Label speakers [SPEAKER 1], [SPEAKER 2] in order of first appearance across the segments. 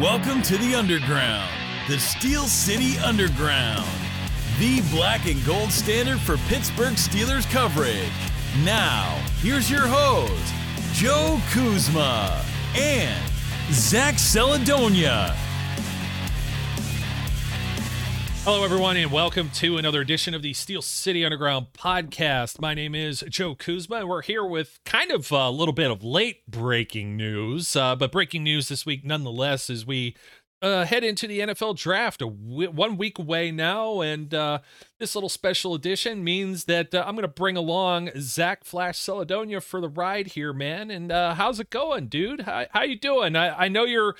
[SPEAKER 1] Welcome to the Underground, the Steel City Underground, the black and gold standard for Pittsburgh Steelers coverage. Now, here's your host, Joe Kuzma and Zac Celadonia.
[SPEAKER 2] Hello, everyone, and welcome to another edition of the Steel City Underground podcast. My name is Joe Kuzma, and we're here with kind of a little bit of late breaking news, uh, but breaking news this week nonetheless as we uh, head into the NFL draft w- one week away now. And uh, this little special edition means that uh, I'm going to bring along Zac Flash Celadonia for the ride here, man. And uh, how's it going, dude? How, how you doing? I, I know you're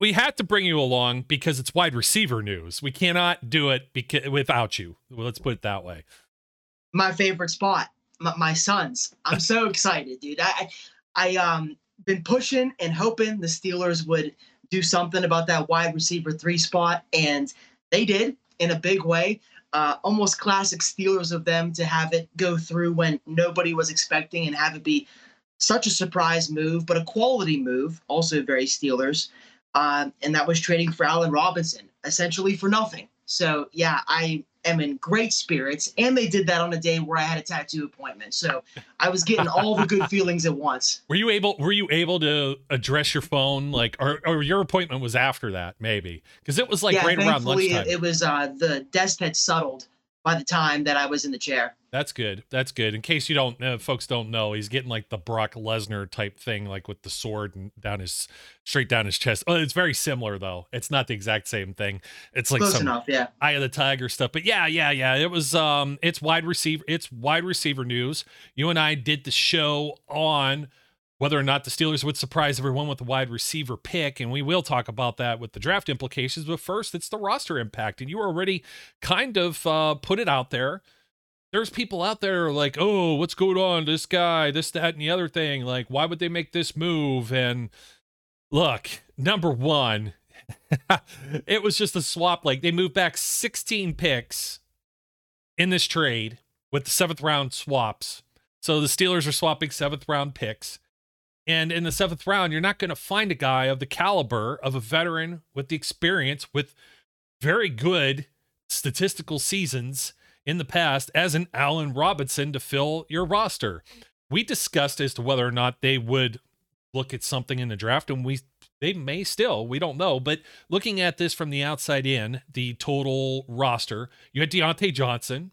[SPEAKER 2] we had to bring you along because it's wide receiver news. We cannot do it because without you. Let's put it that way.
[SPEAKER 3] My favorite spot, my, my sons. I'm so excited, dude. I, I um been pushing and hoping the Steelers would do something about that wide receiver three spot, and they did in a big way. Uh, almost classic Steelers of them to have it go through when nobody was expecting and have it be such a surprise move, but a quality move, also very Steelers uh, and that was trading for Allen Robinson, essentially for nothing. So yeah, I am in great spirits, and they did that on a day where I had a tattoo appointment. So I was getting all the good feelings at once.
[SPEAKER 2] Were you able? Were you able to address your phone like, or, or your appointment was after that, maybe? Because it was like yeah, right around lunchtime.
[SPEAKER 3] It was uh, the desk had settled by the time that I was in the chair.
[SPEAKER 2] That's good. That's good. In case you don't, uh, folks don't know, he's getting like the Brock Lesnar type thing, like with the sword and down his straight down his chest. Oh, it's very similar though. It's not the exact same thing. It's like
[SPEAKER 3] Close
[SPEAKER 2] some
[SPEAKER 3] enough, yeah.
[SPEAKER 2] Eye of the Tiger stuff. But yeah, yeah, yeah. It was um, it's wide receiver. It's wide receiver news. You and I did the show on whether or not the Steelers would surprise everyone with a wide receiver pick. And we will talk about that with the draft implications. But first, it's the roster impact. And you already kind of uh, put it out there. There's people out there like, oh, what's going on? This guy, this, that, and the other thing. Like, why would they make this move? And look, number one, it was just a swap. Like, they moved back 16 picks in this trade with the seventh round swaps. So the Steelers are swapping seventh round picks. And in the seventh round, you're not going to find a guy of the caliber of a veteran with the experience, with very good statistical seasons in the past as an Allen Robinson to fill your roster. We discussed as to whether or not they would look at something in the draft, and we they may still, we don't know. But looking at this from the outside in, the total roster, you had Diontae Johnson,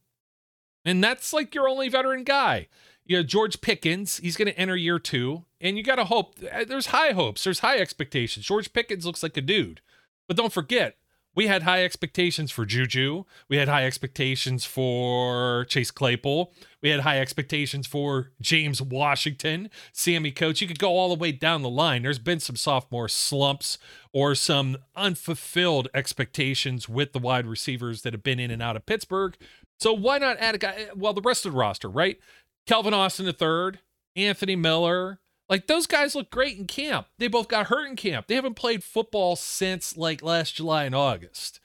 [SPEAKER 2] and that's like your only veteran guy you know, George Pickens, he's going to enter year two, and you got to hope. Uh, there's high hopes, there's high expectations. George Pickens looks like a dude, but don't forget, we had high expectations for Juju. We had high expectations for Chase Claypool. We had high expectations for James Washington, Sammy Coates. You could go all the way down the line. There's been some sophomore slumps or some unfulfilled expectations with the wide receivers that have been in and out of Pittsburgh. So why not add a guy? Well, the rest of the roster, right? Calvin Austin III, Anthony Miller. Like those guys look great in camp. They both got hurt in camp. They haven't played football since like last July and August.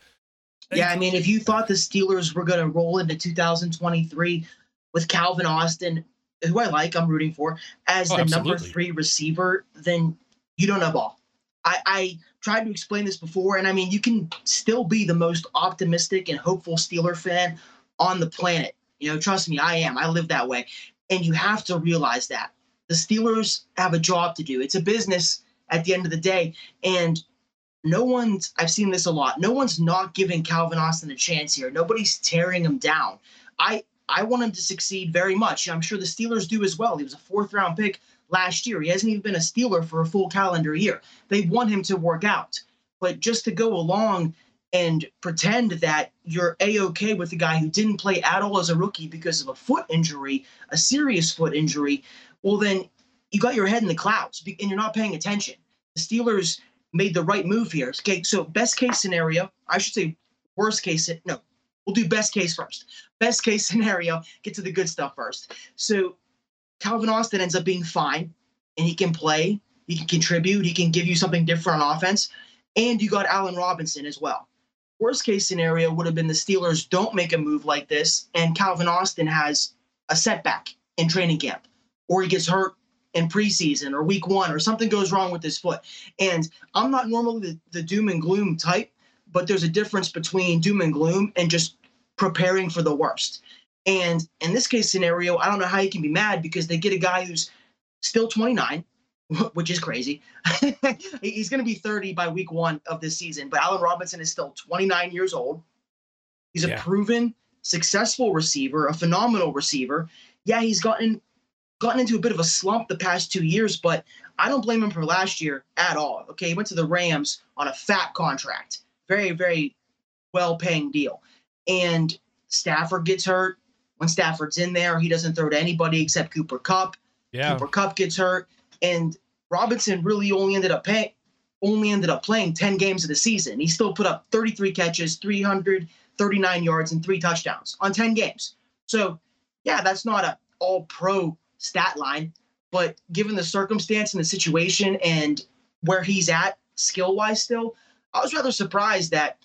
[SPEAKER 3] Yeah, I mean, if you thought the Steelers were going to roll into 2023 with Calvin Austin, who I like, I'm rooting for, as oh, the absolutely. number three receiver, then you don't know ball. I, I tried to explain this before, and I mean, you can still be the most optimistic and hopeful Steeler fan on the planet. You know, trust me, I am. I live that way. And you have to realize that. The Steelers have a job to do. It's a business at the end of the day. And no one's, I've seen this a lot, no one's not giving Calvin Austin a chance here. Nobody's tearing him down. I, I want him to succeed very much. I'm sure the Steelers do as well. He was a fourth round pick last year. He hasn't even been a Steeler for a full calendar year. They want him to work out. But just to go along and pretend that you're a-okay with a guy who didn't play at all as a rookie because of a foot injury a serious foot injury well then you got your head in the clouds and you're not paying attention. The steelers made the right move here. Okay so best case scenario i should say worst case no we'll do best case first. Best case scenario get to the good stuff first. So calvin austin ends up being fine and he can play he can contribute he can give you something different on offense and you got allen robinson as well Worst case scenario would have been the Steelers don't make a move like this, and Calvin Austin has a setback in training camp, or he gets hurt in preseason or week one or something goes wrong with his foot. And I'm not normally the, the doom and gloom type, but there's a difference between doom and gloom and just preparing for the worst. And in this case scenario, I don't know how you can be mad because they get a guy who's still 29, which is crazy. He's going to be 30 by week one of this season, but Allen Robinson is still 29 years old. He's a yeah. proven, successful receiver, a phenomenal receiver. Yeah, he's gotten gotten into a bit of a slump the past two years, but I don't blame him for last year at all. Okay, he went to the Rams on a fat contract, very, very well paying deal. And Stafford gets hurt. When Stafford's in there, he doesn't throw to anybody except Cooper Kupp. Yeah. Cooper Kupp gets hurt. And Robinson really only ended up paying only ended up playing 10 games of the season. He still put up 33 catches, 339 yards, and three touchdowns on 10 games. So, yeah, that's not a all pro stat line, but given the circumstance and the situation and where he's at skill wise still, I was rather surprised that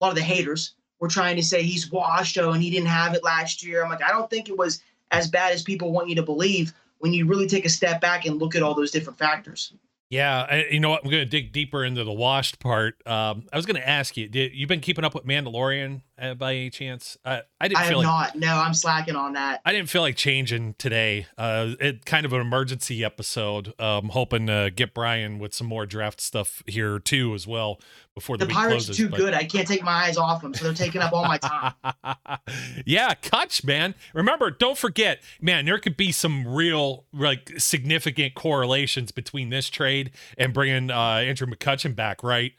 [SPEAKER 3] a lot of the haters were trying to say he's washed, oh, and he didn't have it last year. I'm like, I don't think it was as bad as people want you to believe when you really take a step back and look at all those different factors.
[SPEAKER 2] Yeah, I, you know what? I'm going to dig deeper into the washed part. Um, I was going to ask you: Did you've been keeping up with Mandalorian uh, by any chance? Uh, I didn't.
[SPEAKER 3] I
[SPEAKER 2] feel
[SPEAKER 3] have
[SPEAKER 2] like,
[SPEAKER 3] not. No, I'm slacking on that.
[SPEAKER 2] I didn't feel like changing today. Uh, it kind of an emergency episode. Um, hoping to get Brian with some more draft stuff here too as well before the,
[SPEAKER 3] the Pirates
[SPEAKER 2] closes,
[SPEAKER 3] too but... good. I can't take my eyes off them, so they're taking up all my time.
[SPEAKER 2] yeah, Kutch, man. Remember, don't forget, man. There could be some real, like, significant correlations between this trade and bringing uh, Andrew McCutchen back, right?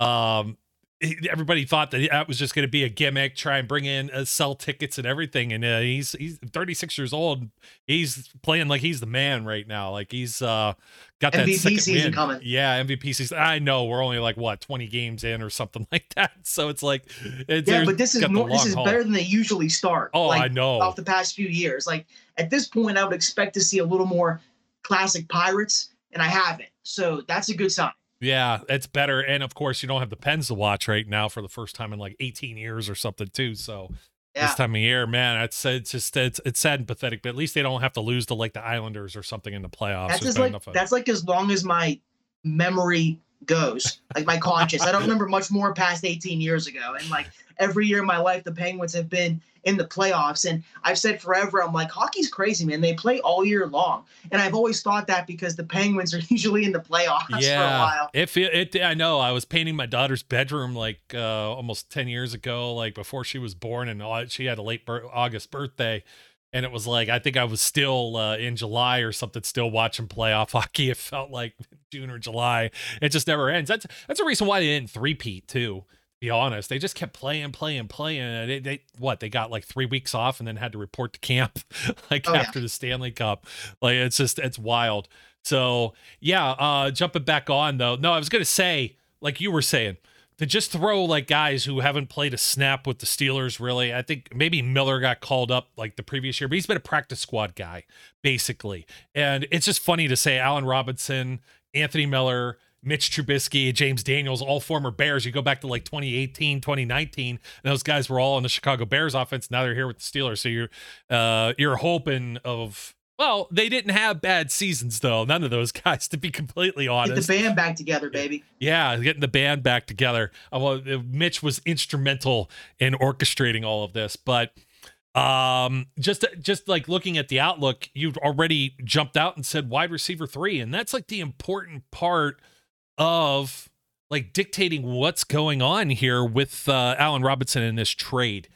[SPEAKER 2] Um, everybody thought that that was just going to be a gimmick, try and bring in uh, sell tickets and everything. And uh, he's he's 36 years old. He's playing like he's the man right now. Like he's uh, got that
[SPEAKER 3] MVP season win. coming.
[SPEAKER 2] Yeah, MVP season. I know we're only like what 20 games in or something like that. So it's like
[SPEAKER 3] it's, yeah, but this is more, this is haul. better than they usually start.
[SPEAKER 2] Oh,
[SPEAKER 3] like,
[SPEAKER 2] I know.
[SPEAKER 3] Off the past few years, like at this point, I would expect to see a little more classic Pirates, and I haven't. So that's a good sign.
[SPEAKER 2] Yeah, it's better. And of course, you don't have the Pens to watch right now for the first time in like 18 years or something, too. So yeah. this time of year, man, it's it's just it's it's sad and pathetic. But at least they don't have to lose to like the Islanders or something in the playoffs.
[SPEAKER 3] That's like that's like as long as my memory goes, like my conscience. I don't remember much more past 18 years ago, and like every year in my life, the Penguins have been in the playoffs. And I've said forever, I'm like, hockey's crazy, man. They play all year long. And I've always thought that because the Penguins are usually in the playoffs yeah, for a while.
[SPEAKER 2] It, it, I know. I was painting my daughter's bedroom like uh, almost 10 years ago, like before she was born, and she had a late August birthday and it was like I think I was still uh, in July or something, still watching playoff hockey. It felt like June or July. It just never ends. That's that's a reason why they didn't three-peat too be honest. They just kept playing, playing, playing. They, they what? They got like three weeks off and then had to report to camp, like oh, after yeah. the Stanley Cup. Like it's just it's wild. So yeah, uh, jumping back on though. No, I was gonna say, like you were saying, to just throw like guys who haven't played a snap with the Steelers. Really, I think maybe Miller got called up like the previous year, but he's been a practice squad guy basically. And it's just funny to say Allen Robinson, Anthony Miller Mitch Trubisky, James Daniels, all former Bears. You go back to like 2018, 2019, those guys were all in the Chicago Bears offense. Now they're here with the Steelers. So you're uh, you're hoping of well, they didn't have bad seasons though. None of those guys, to be completely honest.
[SPEAKER 3] Get the band back together, baby.
[SPEAKER 2] Yeah, getting the band back together. Uh, well, uh, Mitch was instrumental in orchestrating all of this, but um just just like looking at the outlook you've already jumped out and said wide receiver 3 and that's like the important part of like dictating what's going on here with uh, Allen Robinson in this trade.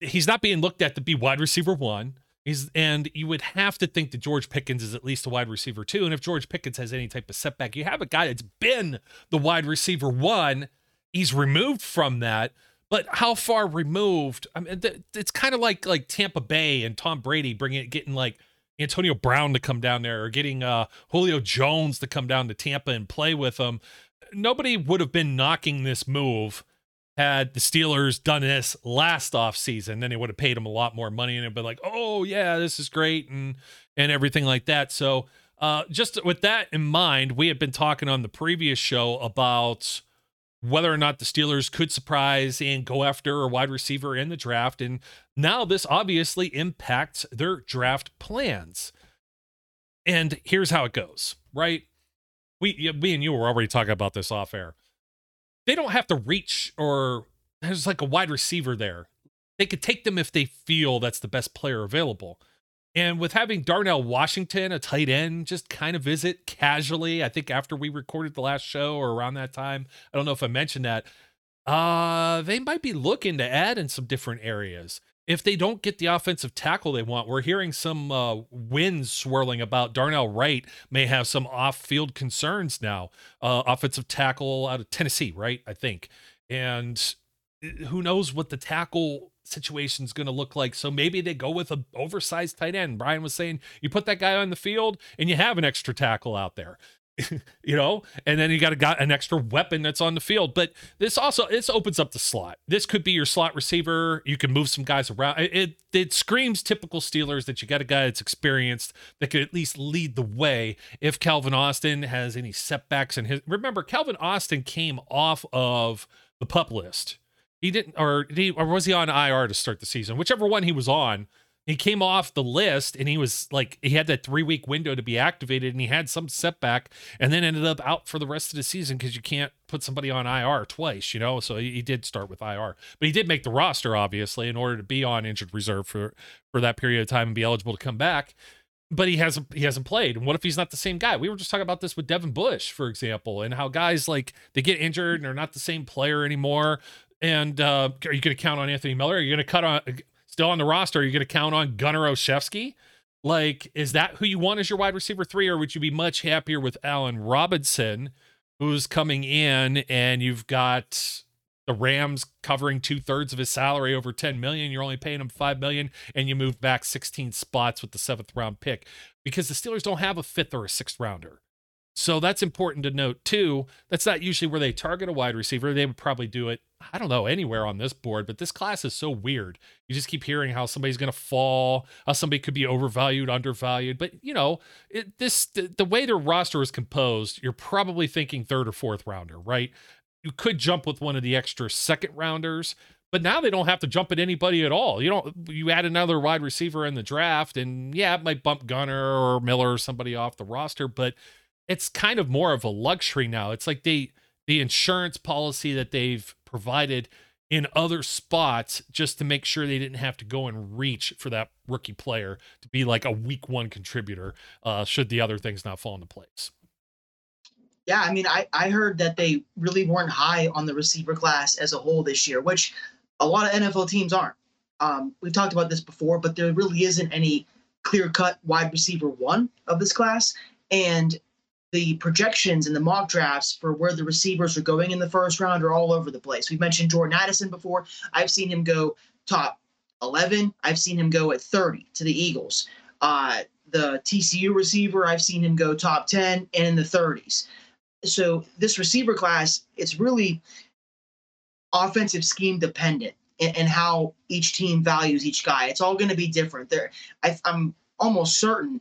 [SPEAKER 2] He's not being looked at to be wide receiver one. He's and you would have to think that George Pickens is at least a wide receiver two. And if George Pickens has any type of setback, you have a guy that's been the wide receiver one. He's removed from that, but how far removed? I mean, it's kind of like like Tampa Bay and Tom Brady bringing it, getting like Antonio Brown to come down there or getting uh, Julio Jones to come down to Tampa and play with them. Nobody would have been knocking this move had the Steelers done this last offseason. Then they would have paid him a lot more money and it'd been like, oh yeah, this is great and and everything like that. So uh, just with that in mind, we had been talking on the previous show about whether or not the Steelers could surprise and go after a wide receiver in the draft. And now this obviously impacts their draft plans. And here's how it goes, right? We, me and you were already talking about this off air. They don't have to reach or there's like a wide receiver there. They could take them if they feel that's the best player available. And with having Darnell Washington, a tight end, just kind of visit casually, I think after we recorded the last show or around that time, I don't know if I mentioned that, uh, they might be looking to add in some different areas if they don't get the offensive tackle they want, we're hearing some uh, winds swirling about Darnell Wright may have some off-field concerns now. Uh, offensive tackle out of Tennessee, right? I think, and uh, who knows what the tackle situation is going to look like. So maybe they go with a oversized tight end. Brian was saying you put that guy on the field and you have an extra tackle out there. you know, and then you got a got an extra weapon that's on the field. But this also this opens up the slot. This could be your slot receiver. You can move some guys around. It it screams typical Steelers that you got a guy that's experienced that could at least lead the way if Calvin Austin has any setbacks in his. Remember, Calvin Austin came off of the pup list. He didn't, or he, or was he on IR to start the season? Whichever one he was on he came off the list and he was like he had that three week window to be activated and he had some setback and then ended up out for the rest of the season because you can't put somebody on IR twice, you know. So he, he, did start with IR, but he did make the roster obviously in order to be on injured reserve for for that period of time and be eligible to come back. But he hasn't he hasn't played. And what if he's not the same guy? We were just talking about this with Devin Bush, for example, and how guys like they get injured and they're not the same player anymore. And uh, are you going to count on Anthony Miller? Are you going to cut on still on the roster, are you going to count on Gunner Olszewski? Like, is that who you want as your wide receiver three, or would you be much happier with Allen Robinson, who's coming in and you've got the Rams covering two thirds of his salary over 10 million. You're only paying him 5 million, and you move back 16 spots with the seventh round pick because the Steelers don't have a fifth or a sixth rounder. So that's important to note too. That's not usually where they target a wide receiver. They would probably do it, I don't know, anywhere on this board, but this class is so weird. You just keep hearing how somebody's going to fall, how somebody could be overvalued, undervalued. But, you know, it, this the, the way their roster is composed, you're probably thinking third or fourth rounder, right? You could jump with one of the extra second rounders, but now they don't have to jump at anybody at all. You don't you add another wide receiver in the draft and yeah, it might bump Gunner or Miller or somebody off the roster, but it's kind of more of a luxury now. It's like they the insurance policy that they've provided in other spots just to make sure they didn't have to go and reach for that rookie player to be like a week one contributor uh, should the other things not fall into place.
[SPEAKER 3] Yeah, I mean, I, I heard that they really weren't high on the receiver class as a whole this year, which a lot of NFL teams aren't. Um, we've talked about this before, but there really isn't any clear cut wide receiver one of this class. And the projections and the mock drafts for where the receivers are going in the first round are all over the place. We've mentioned Jordan Addison before. I've seen him go top 11. I've seen him go at 30 to the Eagles. Uh, the TCU receiver, I've seen him go top 10 and in the 30s. So this receiver class, it's really offensive scheme dependent and, how each team values each guy. It's all going to be different. There, I, I'm almost certain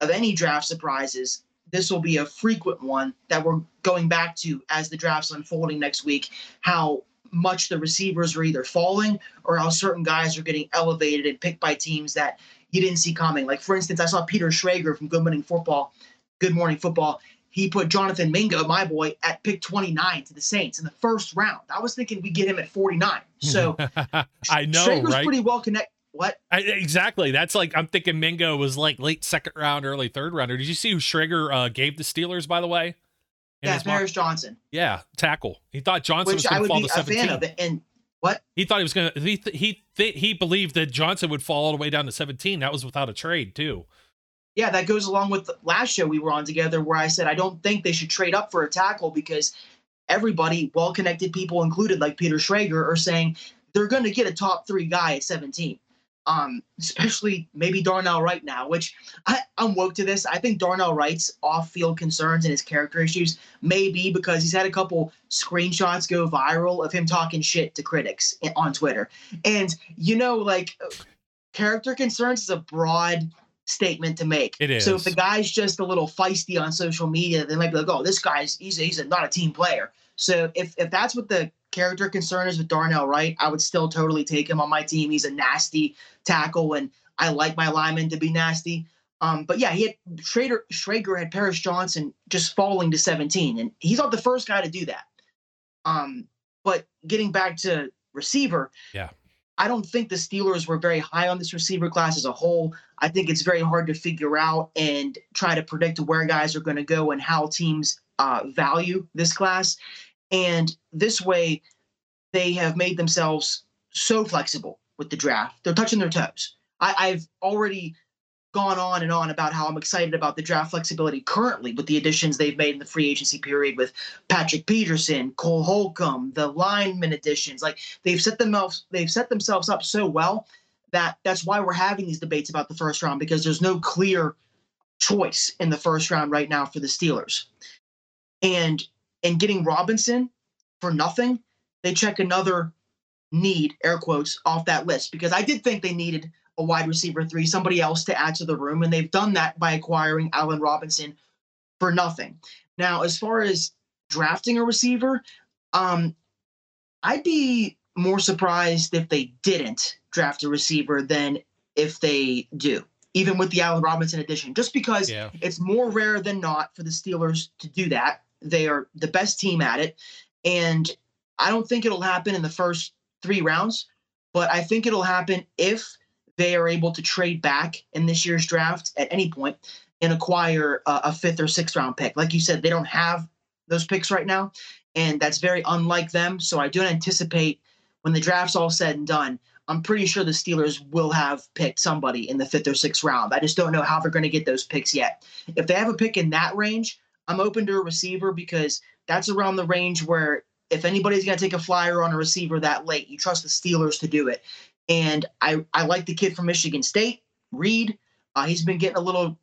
[SPEAKER 3] of any draft surprises this will be a frequent one that we're going back to as the draft's unfolding next week. How much the receivers are either falling or how certain guys are getting elevated and picked by teams that you didn't see coming. Like for instance, I saw Peter Schrager from Good Morning Football, Good Morning Football. He put Jonathan Mingo, my boy, at pick 29 to the Saints in the first round. I was thinking we get him at 49. So
[SPEAKER 2] I know,
[SPEAKER 3] Schrager's
[SPEAKER 2] right?
[SPEAKER 3] pretty well connected. What?
[SPEAKER 2] I, exactly. That's like I'm thinking Mingo was like late second round, early third rounder. Did you see who Schrager uh, gave the Steelers, by the way?
[SPEAKER 3] Yeah, Paris Johnson.
[SPEAKER 2] Yeah, tackle. He thought Johnson Which was going to fall to 17. Fan of
[SPEAKER 3] it. And what?
[SPEAKER 2] He thought he was going to. He th- he th- he believed that Johnson would fall all the way down to 17. That was without a trade too.
[SPEAKER 3] Yeah, that goes along with the last show we were on together, where I said I don't think they should trade up for a tackle because everybody, well-connected people included, like Peter Schrager, are saying they're going to get a top three guy at 17 um, especially maybe Darnell Wright now, which I, I'm woke to this. I think Darnell Wright's off-field concerns and his character issues may be because he's had a couple screenshots go viral of him talking shit to critics on Twitter, and you know, like character concerns is a broad statement to make.
[SPEAKER 2] It is.
[SPEAKER 3] So if the guy's just a little feisty on social media, they might be like, "Oh, this guy's he's he's a, not a team player." So if if that's what the character concern is with Darnell Wright, I would still totally take him on my team. He's a nasty tackle, and I like my linemen to be nasty. Um, but yeah, he had Schrader, Schrager had Paris Johnson just falling to 17, and he's not the first guy to do that. Um, but getting back to receiver,
[SPEAKER 2] yeah,
[SPEAKER 3] I don't think the Steelers were very high on this receiver class as a whole. I think it's very hard to figure out and try to predict where guys are going to go and how teams uh, value this class. And this way, they have made themselves so flexible with the draft. They're touching their toes. I, I've already gone on and on about how I'm excited about the draft flexibility currently with the additions they've made in the free agency period with Patrick Peterson, Cole Holcomb, the lineman additions. Like they've set themselves they've set themselves up so well that that's why we're having these debates about the first round because there's no clear choice in the first round right now for the Steelers. And and getting Robinson for nothing, they check another need, air quotes, off that list because I did think they needed a wide receiver three, somebody else to add to the room. And they've done that by acquiring Allen Robinson for nothing. Now, as far as drafting a receiver, um, I'd be more surprised if they didn't draft a receiver than if they do, even with the Allen Robinson addition, just because yeah. it's more rare than not for the Steelers to do that. They are the best team at it. And I don't think it'll happen in the first three rounds, but I think it'll happen if they are able to trade back in this year's draft at any point and acquire a, a fifth or sixth round pick. Like you said, they don't have those picks right now, and that's very unlike them. So I don't anticipate when the draft's all said and done. I'm pretty sure the Steelers will have picked somebody in the fifth or sixth round. I just don't know how they're going to get those picks yet. If they have a pick in that range, I'm open to a receiver because that's around the range where if anybody's going to take a flyer on a receiver that late, you trust the Steelers to do it. And I, I like the kid from Michigan State, Reed. Uh, he's been getting a little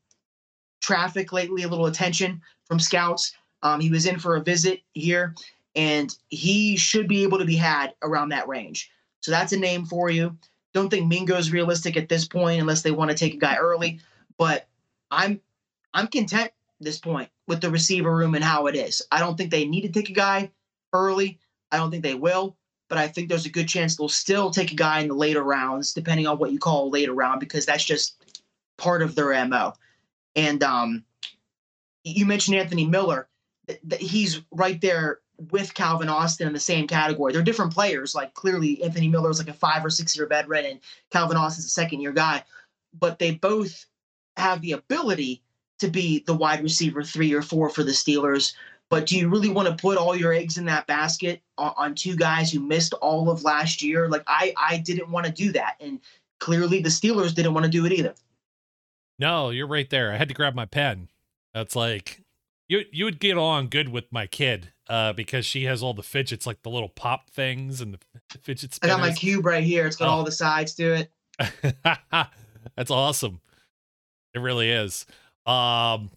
[SPEAKER 3] traffic lately, a little attention from scouts. Um, he was in for a visit here, and he should be able to be had around that range. So that's a name for you. Don't think Mingo is realistic at this point unless they want to take a guy early. But I'm I'm content this point with the receiver room and how it is. I don't think they need to take a guy early. I don't think they will but I think there's a good chance they'll still take a guy in the later rounds, depending on what you call a later round, because that's just part of their MO. And um, you mentioned Anthony Miller. He's right there with Calvin Austin in the same category. They're different players. Like clearly, Anthony Miller is like a five or six year veteran, and Calvin Austin's a second year guy. But they both have the ability to be the wide receiver three or four for the Steelers. But do you really want to put all your eggs in that basket on, on two guys who missed all of last year? Like I, I didn't want to do that, and clearly the Steelers didn't want to do it either.
[SPEAKER 2] No, you're right there. I had to grab my pen. That's like you you would get on good with my kid uh, because she has all the fidgets, like the little pop things and the fidget spinners.
[SPEAKER 3] I got my cube right here. It's got oh. all the sides to it.
[SPEAKER 2] That's awesome. It really is. Um,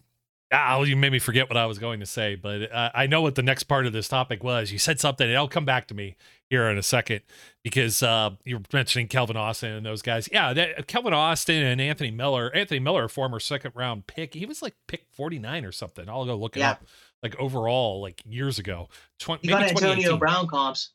[SPEAKER 2] Ah, you made me forget what I was going to say, but uh, I know what the next part of this topic was. You said something, it'll come back to me here in a second because uh, you're mentioning Calvin Austin and those guys. Yeah, that, Calvin Austin and Anthony Miller. Anthony Miller, former second round pick, he was like pick 49 or something. I'll go look it yeah. up. Like overall, like years ago,
[SPEAKER 3] 20, got Antonio Brown comps.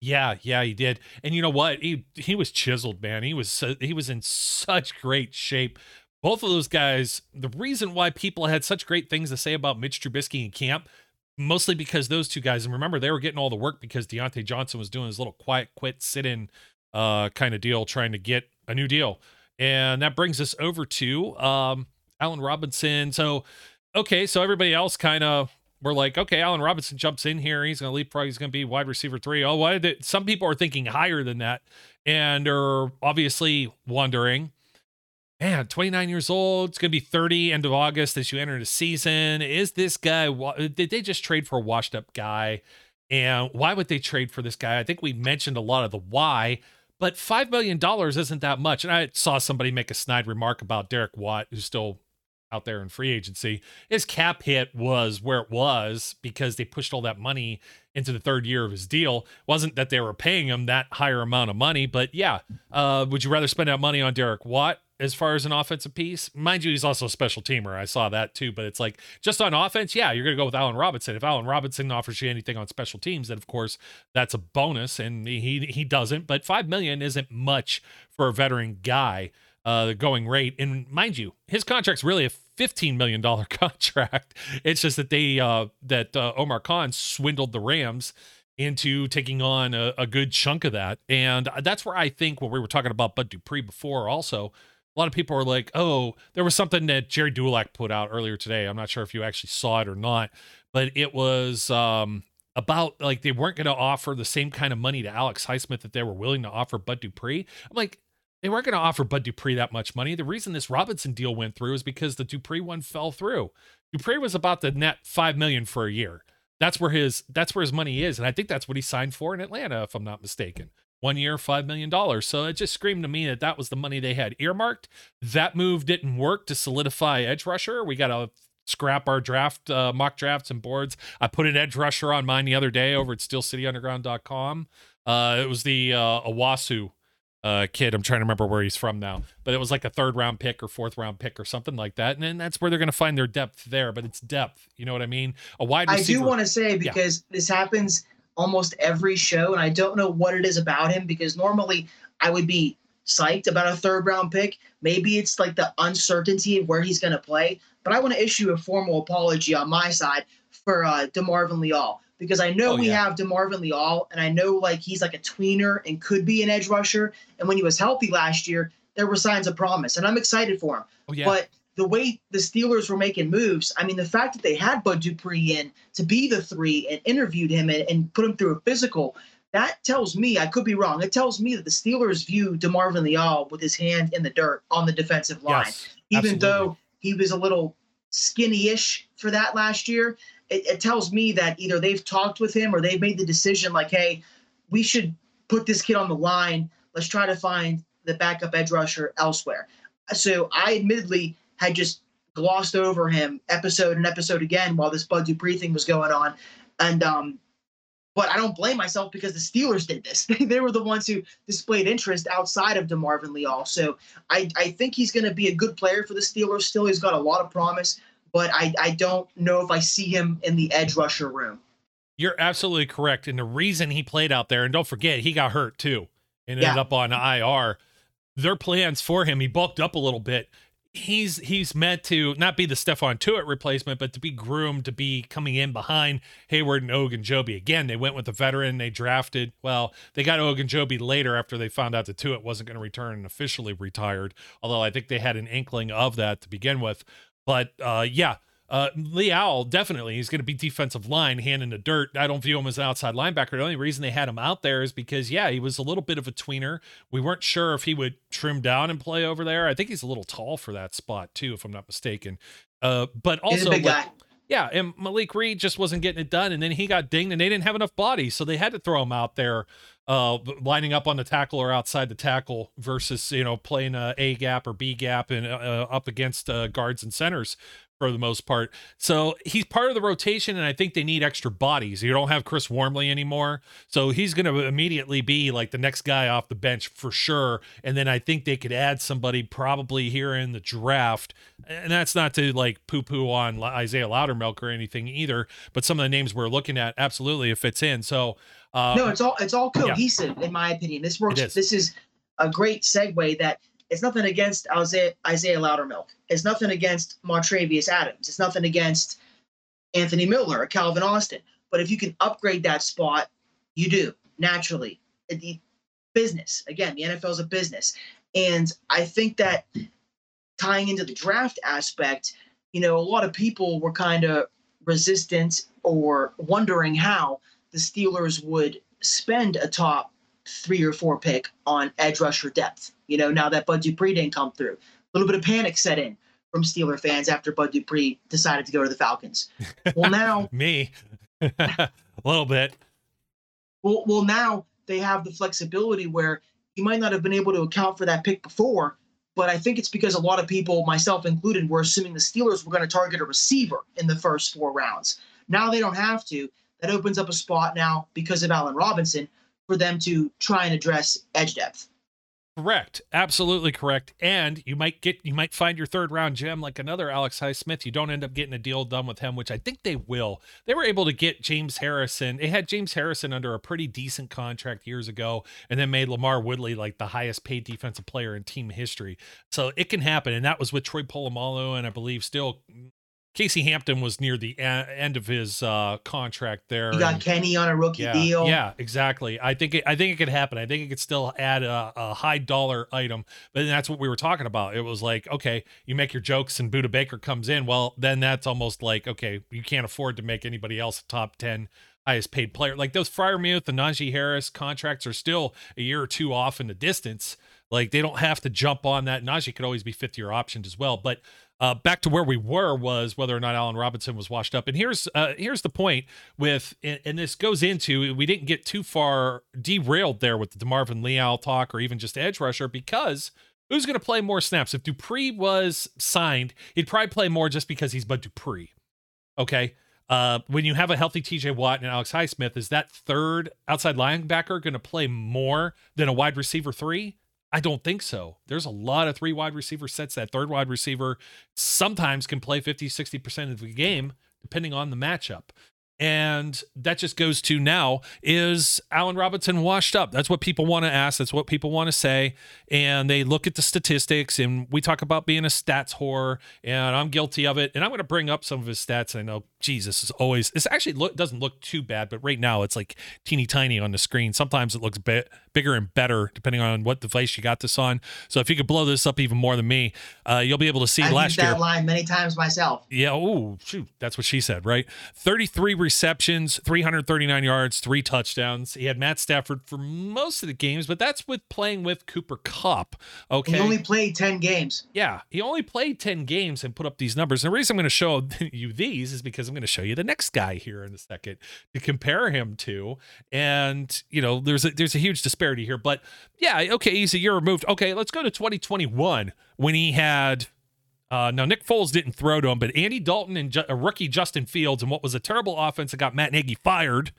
[SPEAKER 2] Yeah, yeah, he did. And you know what? He he was chiseled, man. He was he was in such great shape both of those guys, the reason why people had such great things to say about Mitch Trubisky in camp, mostly because those two guys, and remember they were getting all the work because Diontae Johnson was doing his little quiet quit, sit in uh, kind of deal, trying to get a new deal. And that brings us over to um, Allen Robinson. So, okay, so everybody else kind of we're like, okay, Allen Robinson jumps in here. He's going to leapfrog. He's going to be wide receiver three. Oh, why did some people are thinking higher than that and are obviously wondering man, 29 years old. It's going to be 30 end of August as you enter the season. Is this guy, did they just trade for a washed up guy? And why would they trade for this guy? I think we mentioned a lot of the why, but $5 million isn't that much. And I saw somebody make a snide remark about Derek Watt, who's still out there in free agency. His cap hit was where it was because they pushed all that money into the third year of his deal. It wasn't that they were paying him that higher amount of money, but yeah. Uh, would you rather spend that money on Derek Watt as far as an offensive piece. Mind you, he's also a special teamer. I saw that too. But it's like just on offense, yeah, you're gonna go with Allen Robinson. If Allen Robinson offers you anything on special teams, then of course that's a bonus, and he he doesn't. But five million isn't much for a veteran guy. uh, going rate. And mind you, his contract's really a $15 million contract. It's just that they, uh, that uh, Omar Khan swindled the Rams into taking on a, a, good chunk of that. And that's where I think when we were talking about Bud Dupree before, also, a lot of people are like, oh, there was something that Gerry Dulac put out earlier today. I'm not sure if you actually saw it or not, but it was um, about like they weren't going to offer the same kind of money to Alex Highsmith that they were willing to offer Bud Dupree. I'm like, they weren't going to offer Bud Dupree that much money. The reason this Robinson deal went through is because the Dupree one fell through. Dupree was about the net five million for a year. That's where his that's where his money is, and I think that's what he signed for in Atlanta, if I'm not mistaken. One year, five million dollars. So it just screamed to me that that was the money they had earmarked. That move didn't work to solidify edge rusher. We got to scrap our draft uh, mock drafts and boards. I put an edge rusher on mine the other day over at SteelCityUnderground.com. Uh, it was the uh, Owasu uh, kid. I'm trying to remember where he's from now, but it was like a third round pick or fourth round pick or something like that. And then that's where they're going to find their depth there. But it's depth. You know what I mean? A wide receiver.
[SPEAKER 3] I do want to say because yeah. this happens almost every show, and I don't know what it is about him because normally I would be psyched about a third round pick. Maybe it's like the uncertainty of where he's going to play. But I want to issue a formal apology on my side for uh, DeMarvin Leal because I know oh, we yeah. have DeMarvin Leal, and I know like he's like a tweener and could be an edge rusher. And when he was healthy last year, there were signs of promise, and I'm excited for him. Oh, yeah. But the way the Steelers were making moves, I mean, the fact that they had Bud Dupree in to be the three and interviewed him and, and put him through a physical, that tells me I could be wrong. It tells me that the Steelers view DeMarvin Leal with his hand in the dirt on the defensive line, yes, even absolutely. though he was a little skinny-ish for that last year it, it tells me that either they've talked with him or they've made the decision like, hey, we should put this kid on the line. Let's try to find the backup edge rusher elsewhere. So I admittedly had just glossed over him episode and episode again while this Bud Dupree thing was going on. And um, but I don't blame myself because the Steelers did this. they were the ones who displayed interest outside of DeMarvin Leal. So I, I think he's going to be a good player for the Steelers. Still, he's got a lot of promise but I, I don't know if I see him in the edge rusher room.
[SPEAKER 2] You're absolutely correct. And the reason he played out there, and don't forget, he got hurt too and ended yeah. up on IR. Their plans for him, he bulked up a little bit. He's he's meant to not be the Stephon Tuitt replacement, but to be groomed to be coming in behind Heyward and Ogunjobi. Again, they went with the veteran. They drafted. Well, they got Ogunjobi later after they found out that Tuitt wasn't going to return and officially retired. Although I think they had an inkling of that to begin with. But uh, yeah, uh, Leal definitely he's going to be defensive line, hand in the dirt. I don't view him as an outside linebacker. The only reason they had him out there is because yeah, he was a little bit of a tweener. We weren't sure if he would trim down and play over there. I think he's a little tall for that spot too, if I'm not mistaken. Uh, but also, like, yeah, and Malik Reed just wasn't getting it done, and then he got dinged, and they didn't have enough bodies, so they had to throw him out there, uh, lining up on the tackle or outside the tackle versus you know playing a A gap or B gap and uh, up against uh, guards and centers for the most part. So he's part of the rotation, and I think they need extra bodies. You don't have Chris Wormley anymore, so he's going to immediately be like the next guy off the bench for sure. And then I think they could add somebody probably here in the draft, and that's not to like poo-poo on Isaiah Loudermilk or anything either. But some of the names we're looking at, absolutely, it fits in. So
[SPEAKER 3] uh, no, it's all it's all cohesive yeah. in my opinion. This works. Is. This is a great segue that it's nothing against Isaiah, Isaiah Loudermilk. It's nothing against Montravius Adams. It's nothing against Anthony Miller or Calvin Austin. But if you can upgrade that spot, you do naturally. The business again, the NFL is a business, and I think that tying into the draft aspect, you know, a lot of people were kind of resistant or wondering how the Steelers would spend a top three or four pick on edge rusher depth. You know, now that Bud Dupree didn't come through, a little bit of panic set in from Steeler fans after Bud Dupree decided to go to the Falcons. Well, now
[SPEAKER 2] me, a little bit.
[SPEAKER 3] Well, well, now they have the flexibility where you might not have been able to account for that pick before, but I think it's because a lot of people, myself included, were assuming the Steelers were going to target a receiver in the first four rounds. Now they don't have to. That opens up a spot now because of Allen Robinson for them to try and address edge depth.
[SPEAKER 2] Correct. Absolutely correct. And you might get you might find your third round gem like another Alex Highsmith. You don't end up getting a deal done with him, which I think they will. They were able to get James Harrison. They had James Harrison under a pretty decent contract years ago, and then made LaMarr Woodley like the highest paid defensive player in team history. So it can happen. And that was with Troy Polamalu and I believe still Casey Hampton was near the end of his uh, contract there.
[SPEAKER 3] You got and, Kenny on a rookie
[SPEAKER 2] yeah,
[SPEAKER 3] deal.
[SPEAKER 2] Yeah, exactly. I think it, I think it could happen. I think it could still add a, a, high dollar item. But that's what we were talking about. It was like, okay, you make your jokes and Budda Baker comes in. Well, then that's almost like, okay, you can't afford to make anybody else a top 10 highest paid player. Like those Freiermuth and Najee Harris contracts are still a year or two off in the distance. Like they don't have to jump on that. Najee could always be fifth year optioned as well. But uh, back to where we were was whether or not Allen Robinson was washed up. And here's uh, here's the point with and, and, this goes into we didn't get too far derailed there with the DeMarvin Leal talk or even just edge rusher because who's going to play more snaps? If Dupree was signed, he'd probably play more just because he's Bud Dupree. Okay. Uh, when you have a healthy TJ Watt and Alex Highsmith, is that third outside linebacker going to play more than a wide receiver three? I don't think so. There's a lot of three wide receiver sets. That third wide receiver sometimes can play 50, 60% of the game, depending on the matchup. And that just goes to now is Allen Robinson washed up? That's what people want to ask. That's what people want to say. And they look at the statistics, and we talk about being a stats whore, and I'm guilty of it. And I'm going to bring up some of his stats. I know, Jesus, is always, this actually look, doesn't look too bad, but right now it's like teeny tiny on the screen. Sometimes it looks bit bigger and better depending on what device you got this on. So if you could blow this up even more than me, uh, you'll be able to see
[SPEAKER 3] I've
[SPEAKER 2] last
[SPEAKER 3] used
[SPEAKER 2] year.
[SPEAKER 3] that line many times myself.
[SPEAKER 2] Yeah. Oh, shoot. That's what she said, right? 33 receptions, 339 yards, three touchdowns. He had Matt Stafford for most of the games, but that's with playing with Cooper Kupp. Okay.
[SPEAKER 3] He only played 10 games.
[SPEAKER 2] Yeah. He only played 10 games and put up these numbers. And the reason I'm going to show you these is because I'm going to show you the next guy here in a second to compare him to. And, you know, there's a, there's a huge disparity disparity here. But yeah, okay, he's a year removed. Okay, let's go to 2021 when he had. Uh, now Nick Foles didn't throw to him, but Andy Dalton and Ju- rookie Justin Fields and what was a terrible offense that got Matt Nagy fired.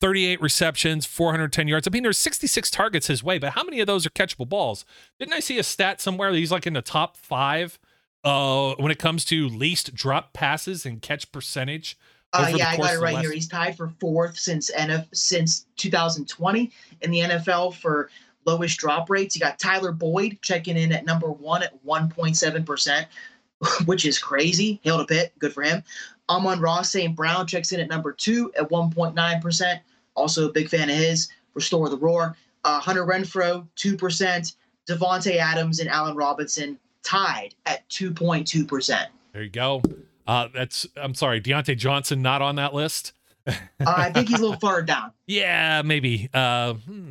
[SPEAKER 2] 38 receptions, 410 yards. I mean, there's 66 targets his way, but how many of those are catchable balls? Didn't I see a stat somewhere that he's like in the top five uh, when it comes to least drop passes and catch percentage?
[SPEAKER 3] Uh, yeah, I got it right last... here. He's tied for fourth since NF since 2020 in the NFL for lowest drop rates. You got Tyler Boyd checking in at number one at 1.7 percent, which is crazy. Hail to Pitt, good for him. Amon-Ra St. Brown checks in at number two at 1.9 percent. Also a big fan of his. Restore the roar. Uh, Hunter Renfrow, two percent. Davante Adams and Allen Robinson tied at 2.2 percent.
[SPEAKER 2] There you go. Uh, that's I'm sorry, Diontae Johnson not on that list.
[SPEAKER 3] uh, I think he's a little far down.
[SPEAKER 2] Yeah, maybe. Uh, hmm,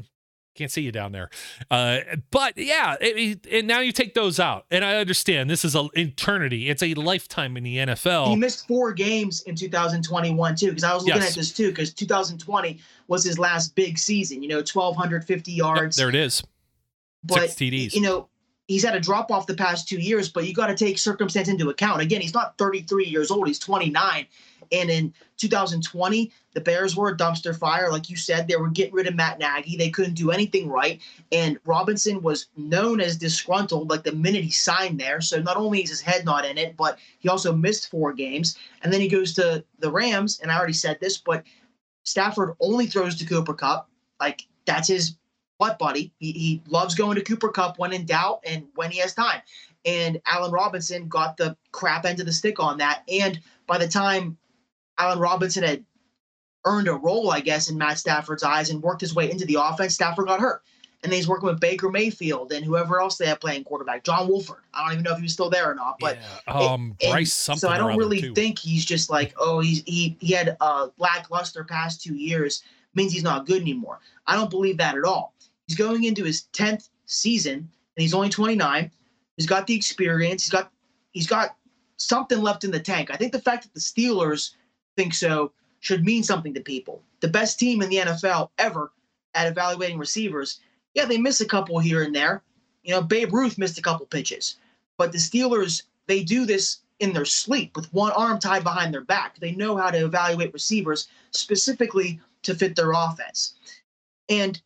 [SPEAKER 2] can't see you down there. Uh, but yeah, it, it, and now you take those out, and I understand this is an eternity. It's a lifetime in the NFL.
[SPEAKER 3] He missed four games in 2021 too, because I was looking yes. at this too, because 2020 was his last big season. You know, 1,250 yards.
[SPEAKER 2] Yep, there it is.
[SPEAKER 3] But, Six TDs. You know, he's had a drop off the past two years, but you got to take circumstance into account. Again, he's not 33 years old, he's 29. And in 2020, the Bears were a dumpster fire. Like you said, they were getting rid of Matt Nagy. They couldn't do anything right. And Robinson was known as disgruntled like the minute he signed there. So not only is his head not in it, but he also missed four games. And then he goes to the Rams. And I already said this, but Stafford only throws to Cooper Kupp. Like that's his what, buddy? He, he loves going to Cooper Kupp when in doubt and when he has time. And Allen Robinson got the crap end of the stick on that. And by the time Allen Robinson had earned a role, I guess, in Matt Stafford's eyes and worked his way into the offense, Stafford got hurt. And then he's working with Baker Mayfield and whoever else they have playing quarterback, John Wolford. I don't even know if he was still there or not, but
[SPEAKER 2] yeah. um, it, Bryce something.
[SPEAKER 3] So I don't really
[SPEAKER 2] too.
[SPEAKER 3] think he's just like, oh, he's he he had a lackluster past two years means he's not good anymore. I don't believe that at all. He's going into his tenth season, and he's only 29. He's got the experience. He's got he's got something left in the tank. I think the fact that the Steelers think so should mean something to people. The best team in the NFL ever at evaluating receivers. Yeah, they miss a couple here and there. You know, Babe Ruth missed a couple pitches, but the Steelers they do this in their sleep with one arm tied behind their back. They know how to evaluate receivers specifically to fit their offense. And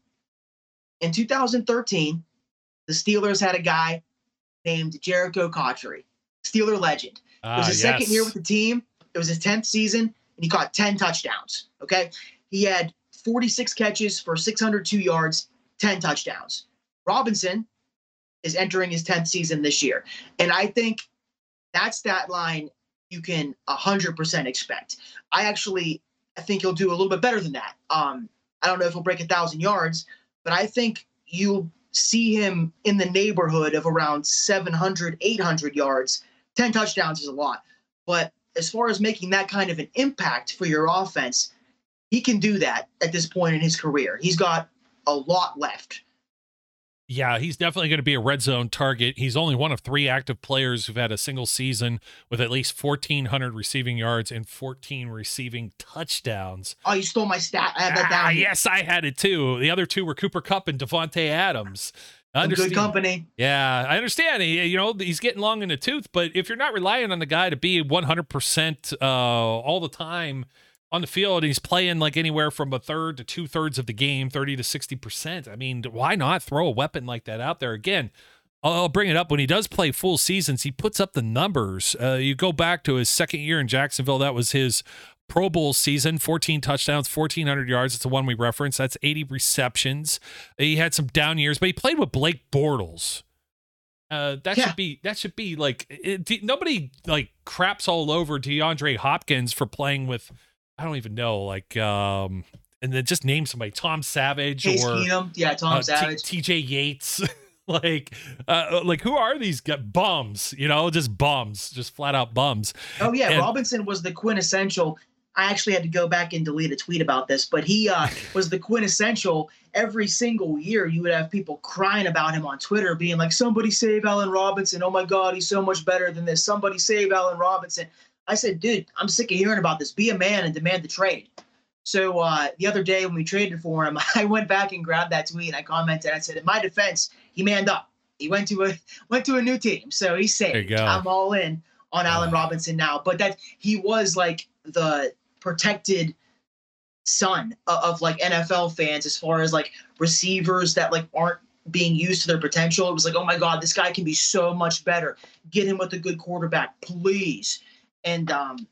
[SPEAKER 3] in 2013, the Steelers had a guy named Jerricho Cotchery, Steeler legend. it was his ah, yes. second year with the team. It was his 10th season, and he caught 10 touchdowns. Okay. He had 46 catches for 602 yards, 10 touchdowns. Robinson is entering his 10th season this year. And I think that stat line you can 100% expect. I actually I think he'll do a little bit better than that. Um, I don't know if he'll break a thousand yards, but I think you'll see him in the neighborhood of around 700, 800 yards. 10 touchdowns is a lot. But as far as making that kind of an impact for your offense, he can do that at this point in his career. He's got a lot left.
[SPEAKER 2] Yeah, he's definitely going to be a red zone target. He's only one of three active players who've had a single season with at least 1,400 receiving yards and 14 receiving touchdowns.
[SPEAKER 3] Oh, you stole my stat. I have that down. Ah,
[SPEAKER 2] yes, I had it too. The other two were Cooper Kupp and Davante Adams.
[SPEAKER 3] Good company.
[SPEAKER 2] Yeah, I understand. He, you know, he's getting long in the tooth, but if you're not relying on the guy to be 100% uh, all the time – on the field. He's playing like anywhere from a third to two thirds of the game, 30 to 60%. I mean, why not throw a weapon like that out there? Again, I'll bring it up when he does play full seasons. He puts up the numbers. Uh, you go back to his second year in Jacksonville. That was his Pro Bowl season 14 touchdowns, 1,400 yards. It's the one we reference. That's 80 receptions. He had some down years, but he played with Blake Bortles. Uh, that yeah. should be that should be like it, nobody like craps all over DeAndre Hopkins for playing with I don't even know, like um and then just name somebody, Tom Savage
[SPEAKER 3] Case
[SPEAKER 2] or
[SPEAKER 3] Keenum. yeah, Tom uh, Savage,
[SPEAKER 2] T- TJ Yates. like uh, uh, like who are these guys? bums you know just bums just flat out bums
[SPEAKER 3] oh yeah and, robinson was the quintessential i actually had to go back and delete a tweet about this but he uh, was the quintessential every single year you would have people crying about him on twitter being like somebody save allen robinson oh my god he's so much better than this somebody save allen robinson I said, dude, I'm sick of hearing about this. Be a man and demand the trade. So uh, the other day when we traded for him, I went back and grabbed that tweet. And I commented. I said, in my defense, he manned up. He went to a went to a new team, so he's safe. I'm all in on Allen Robinson now. But that he was like the protected son of, of like NFL fans as far as like receivers that like aren't being used to their potential. It was like, oh my God, this guy can be so much better. Get him with a good quarterback, please and um,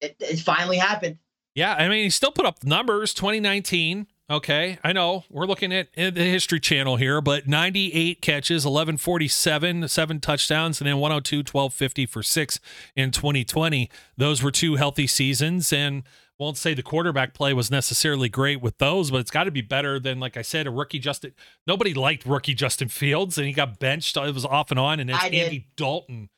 [SPEAKER 3] it, it finally happened.
[SPEAKER 2] Yeah, I mean, he still put up numbers. 2019. Okay, I know we're looking at the History Channel here, but 98 catches, 1147, seven touchdowns, and then 102, 1250 for six in 2020. Those were two healthy seasons, and won't say the quarterback play was necessarily great with those, but it's got to be better than, like I said, a rookie Justin. Nobody liked rookie Justin Fields, and he got benched. It was off and on, and it's Andy Dalton.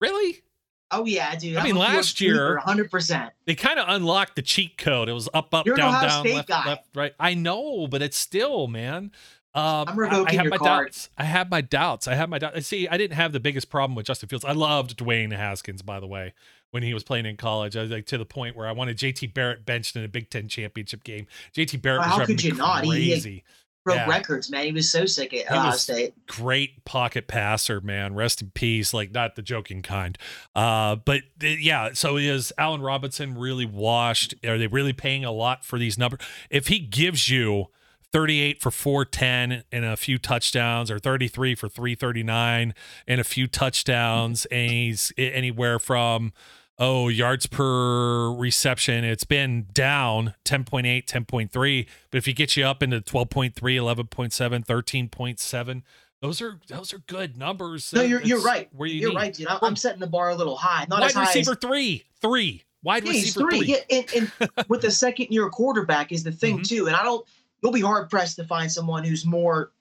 [SPEAKER 2] Really?
[SPEAKER 3] Oh yeah, dude.
[SPEAKER 2] I mean, last year,
[SPEAKER 3] 100. percent
[SPEAKER 2] They kind of unlocked the cheat code. It was up, up,
[SPEAKER 3] You're
[SPEAKER 2] down,
[SPEAKER 3] down,
[SPEAKER 2] left,
[SPEAKER 3] guy.
[SPEAKER 2] left, right. I know, but it's still, man.
[SPEAKER 3] Um, I'm revoking
[SPEAKER 2] I, I have
[SPEAKER 3] your
[SPEAKER 2] my
[SPEAKER 3] card.
[SPEAKER 2] doubts. I have my doubts. I have my doubts. See, I didn't have the biggest problem with Justin Fields. I loved Dwayne Haskins, by the way, when he was playing in college. I was like to the point where I wanted JT Barrett benched in a Big Ten championship game. JT Barrett well, was how could you crazy. not? He,
[SPEAKER 3] broke yeah. records, man. He was so sick at Ohio State.
[SPEAKER 2] Great pocket passer, man. Rest in peace. Like not the joking kind. Uh, but yeah. So is Allen Robinson really washed? Are they really paying a lot for these numbers? If he gives you 38 for 410 and a few touchdowns or 33 for 339 and a few touchdowns and he's anywhere from oh, yards per reception, it's been down 10.8, 10.3. But if he gets you up into 12.3, 11.7, 13.7, those are those are good numbers.
[SPEAKER 3] No, you're, you're right. Where you are right, dude. I'm, setting the bar a little high. Not
[SPEAKER 2] wide receiver three, three, wide
[SPEAKER 3] yeah,
[SPEAKER 2] receiver
[SPEAKER 3] three.
[SPEAKER 2] three.
[SPEAKER 3] Yeah, and, and with the second year quarterback is the thing mm-hmm. too. And I don't. You'll be hard pressed to find someone who's more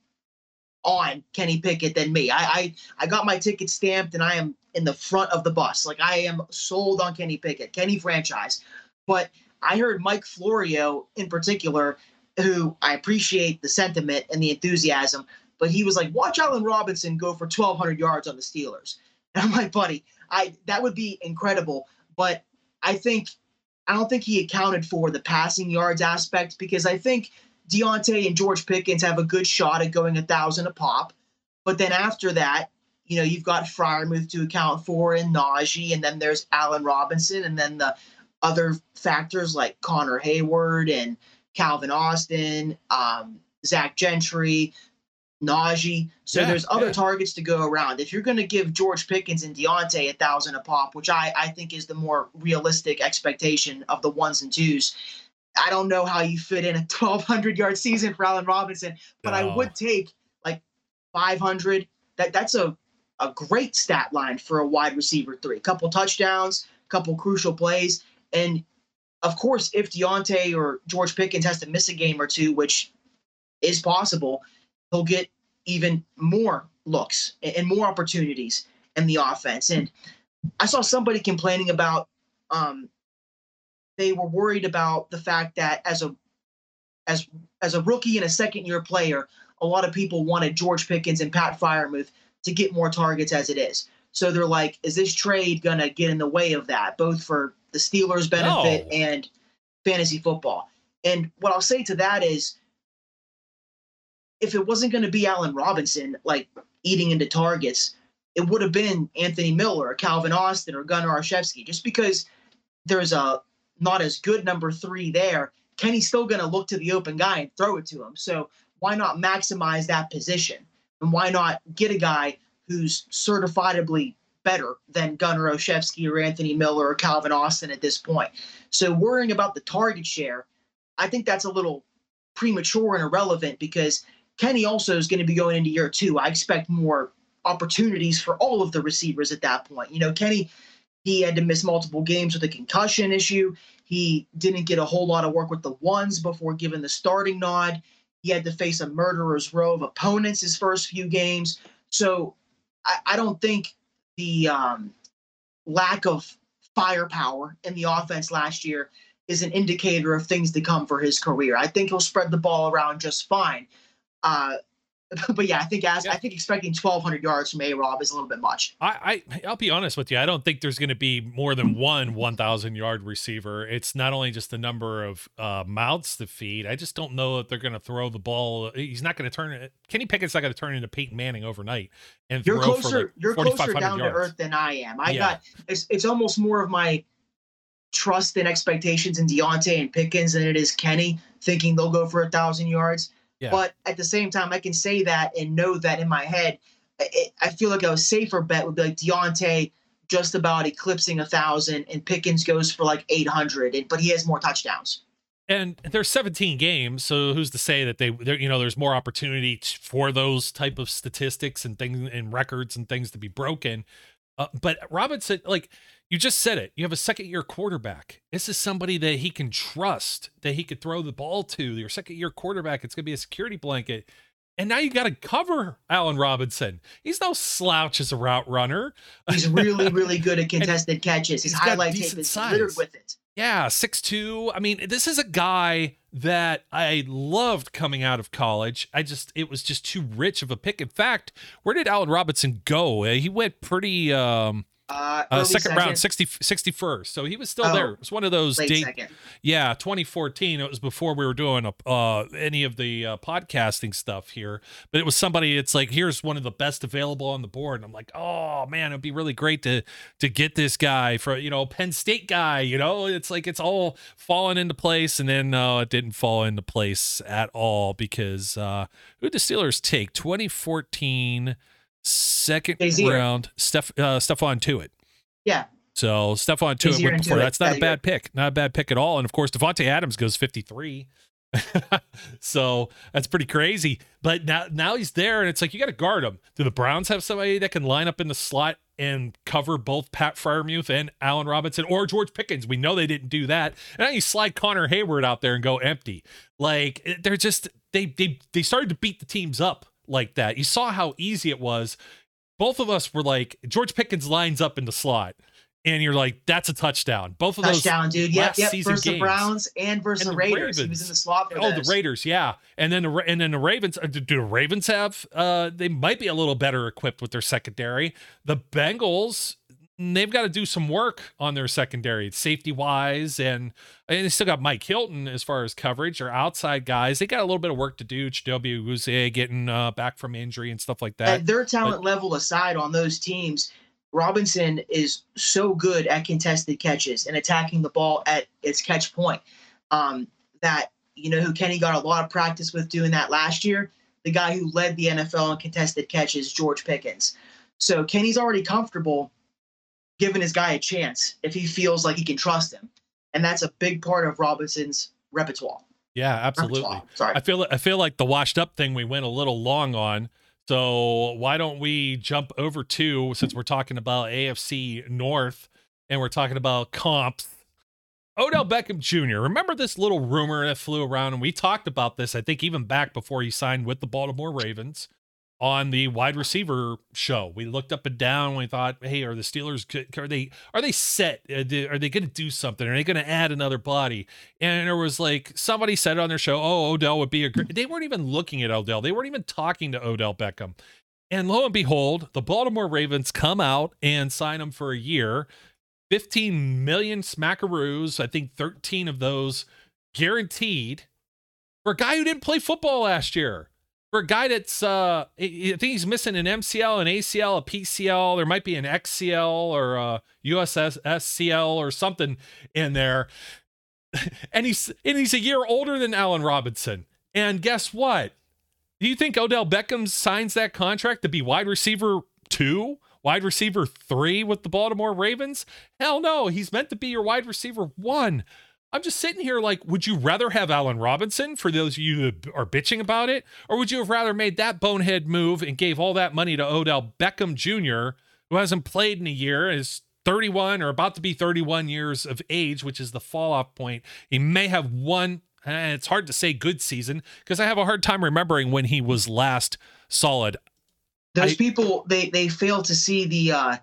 [SPEAKER 3] on Kenny Pickett than me. I, I I got my ticket stamped and I am in the front of the bus. Like I am sold on Kenny Pickett, Kenny franchise. But I heard Mike Florio in particular, who I appreciate the sentiment and the enthusiasm, but he was like, watch Allen Robinson go for 1,200 yards on the Steelers. And I'm like, buddy, I that would be incredible. But I think I don't think he accounted for the passing yards aspect because I think Diontae and George Pickens have a good shot at going a thousand a pop. But then after that, you know, you've got Freiermuth to account for and Najee, and then there's Allen Robinson, and then the other factors like Connor Heyward and Calvin Austin, um, Zach Gentry. Najee. So yeah, there's other yeah. targets to go around. If you're going to give George Pickens and Diontae a thousand a pop, which I, I think is the more realistic expectation of the ones and twos, I don't know how you fit in a 1,200 yard season for Allen Robinson, but no. I would take like 500. That that's a a great stat line for a wide receiver three. A couple touchdowns, couple crucial plays, and of course, if Diontae or George Pickens has to miss a game or two, which is possible, he'll get even more looks and more opportunities in the offense. And I saw somebody complaining about um, they were worried about the fact that as a as as a rookie and a second year player, a lot of people wanted George Pickens and Pat Freiermuth to get more targets as it is. So they're like, is this trade gonna get in the way of that, both for the Steelers' benefit no. and fantasy football? And what I'll say to that is, if it wasn't going to be Allen Robinson like eating into targets, it would have been Anthony Miller or Calvin Austin or Gunner Olszewski, just because there's a not as good number three there, Kenny's still going to look to the open guy and throw it to him. So why not maximize that position? And why not get a guy who's certifiably better than Gunner Olszewski or Anthony Miller or Calvin Austin at this point? So worrying about the target share, I think that's a little premature and irrelevant because Kenny also is going to be going into year two. I expect more opportunities for all of the receivers at that point. You know, Kenny he had to miss multiple games with a concussion issue. He didn't get a whole lot of work with the ones before given the starting nod. He had to face a murderer's row of opponents his first few games. So I, I don't think the um, lack of firepower in the offense last year is an indicator of things to come for his career. I think he'll spread the ball around just fine. Uh, but yeah, I think as yeah. I think expecting 1,200 yards from A Rob is a little bit much.
[SPEAKER 2] I, I I'll be honest with you. I don't think there's going to be more than one 1,000 yard receiver. It's not only just the number of uh, mouths to feed. I just don't know if they're going to throw the ball. He's not going to turn it. Kenny Pickett's not going to turn into Peyton Manning overnight. And
[SPEAKER 3] you're closer.
[SPEAKER 2] Like
[SPEAKER 3] you're closer down yards. to earth than I am. I yeah. got. It's it's almost more of my trust and expectations in Diontae and Pickens than it is Kenny thinking they'll go for a thousand yards. Yeah. But at the same time, I can say that and know that in my head, it, I feel like a safer bet would be like Diontae just about eclipsing a thousand, and Pickens goes for like eight hundred, but he has more touchdowns.
[SPEAKER 2] And there's 17 games, so who's to say that they, you know, there's more opportunity for those type of statistics and things and records and things to be broken. Uh, but Robinson, like you just said it. You have a second year quarterback. This is somebody that he can trust, that he could throw the ball to. Your second year quarterback, it's going to be a security blanket. And now you got to cover Allen Robinson. He's no slouch as a route runner.
[SPEAKER 3] He's really, really good at contested catches. His highlight tape is size. littered with it.
[SPEAKER 2] Yeah, six two. I mean, this is a guy that I loved coming out of college. I just it was just too rich of a pick. In fact, where did Allen Robinson go? He went pretty um
[SPEAKER 3] uh, uh,
[SPEAKER 2] second, second, round, 60, 61st. So he was still oh, there. It was one of those date. Second. Yeah, 2014. It was before we were doing a, uh, any of the uh, podcasting stuff here. But it was somebody. It's like here's one of the best available on the board. And I'm like, oh man, it'd be really great to to get this guy for you know Penn State guy. You know, it's like it's all falling into place, and then uh, it didn't fall into place at all because uh, who did the Steelers take? 2014 second round Steph uh Stephon Tuitt.
[SPEAKER 3] Yeah.
[SPEAKER 2] So Stephon Tuitt went before. That's not a bad pick. Not a bad pick at all. And of course, Davante Adams goes 53. so that's pretty crazy. But now now he's there, and it's like you got to guard him. Do the Browns have somebody that can line up in the slot and cover both Pat Freiermuth and Allen Robinson or George Pickens? We know they didn't do that. And now you slide Connor Heyward out there and go empty. Like they're just they they they started to beat the teams up like that. You saw how easy it was. Both of us were like, George Pickens lines up in the slot. And you're like, that's a touchdown. Both of
[SPEAKER 3] touchdown,
[SPEAKER 2] those
[SPEAKER 3] dude. Yep, yep. Versus games. the Browns and versus and the, Raiders. Ravens. He was in the slot. oh,
[SPEAKER 2] those. the Raiders, yeah. And then the and then the Ravens. Uh, do the Ravens have? Uh, they might be a little better equipped with their secondary. The Bengals they've got to do some work on their secondary, safety wise, and, and they still got Mike Hilton as far as coverage or outside guys. They got a little bit of work to do. Chidobe Awuzie getting uh, back from injury and stuff like that.
[SPEAKER 3] At their talent but, level aside on those teams, Robinson is so good at contested catches and attacking the ball at its catch point um, that you know who Kenny got a lot of practice with doing that last year. the guy who led the NFL in contested catches, George Pickens. So Kenny's already comfortable giving his guy a chance if he feels like he can trust him. And that's a big part of Robinson's repertoire.
[SPEAKER 2] Yeah, absolutely. Sorry. I feel I feel like the washed up thing we went a little long on. So why don't we jump over to since we're talking about AFC North and we're talking about comps Odell Beckham Jr. Remember this little rumor that flew around, and we talked about this, I think, even back before he signed with the Baltimore Ravens on the wide receiver show. We looked up and down. And we thought, hey, are the Steelers are they are they set? Are they, going to do something? Are they going to add another body? And there was like somebody said on their show, oh, Odell would be a great. They weren't even looking at Odell. They weren't even talking to Odell Beckham. And lo and behold, the Baltimore Ravens come out and sign him for a year. 15 million smackaroos. I think 13 of those guaranteed for a guy who didn't play football last year. For a guy that's, uh, I think he's missing an MCL, an ACL, a PCL. There might be an XCL or a USSCL or something in there. and he's and he's a year older than Allen Robinson. And guess what? Do you think Odell Beckham signs that contract to be wide receiver two? wide receiver three with the Baltimore Ravens? Hell no, he's meant to be your wide receiver one. I'm just sitting here like, would you rather have Allen Robinson for those of you that are bitching about it? Or would you have rather made that bonehead move and gave all that money to Odell Beckham Jr., who hasn't played in a year, is 31 or about to be 31 years of age, which is the fall off point. He may have one, and it's hard to say good season because I have a hard time remembering when he was last solid
[SPEAKER 3] those I, people they they fail to see the uh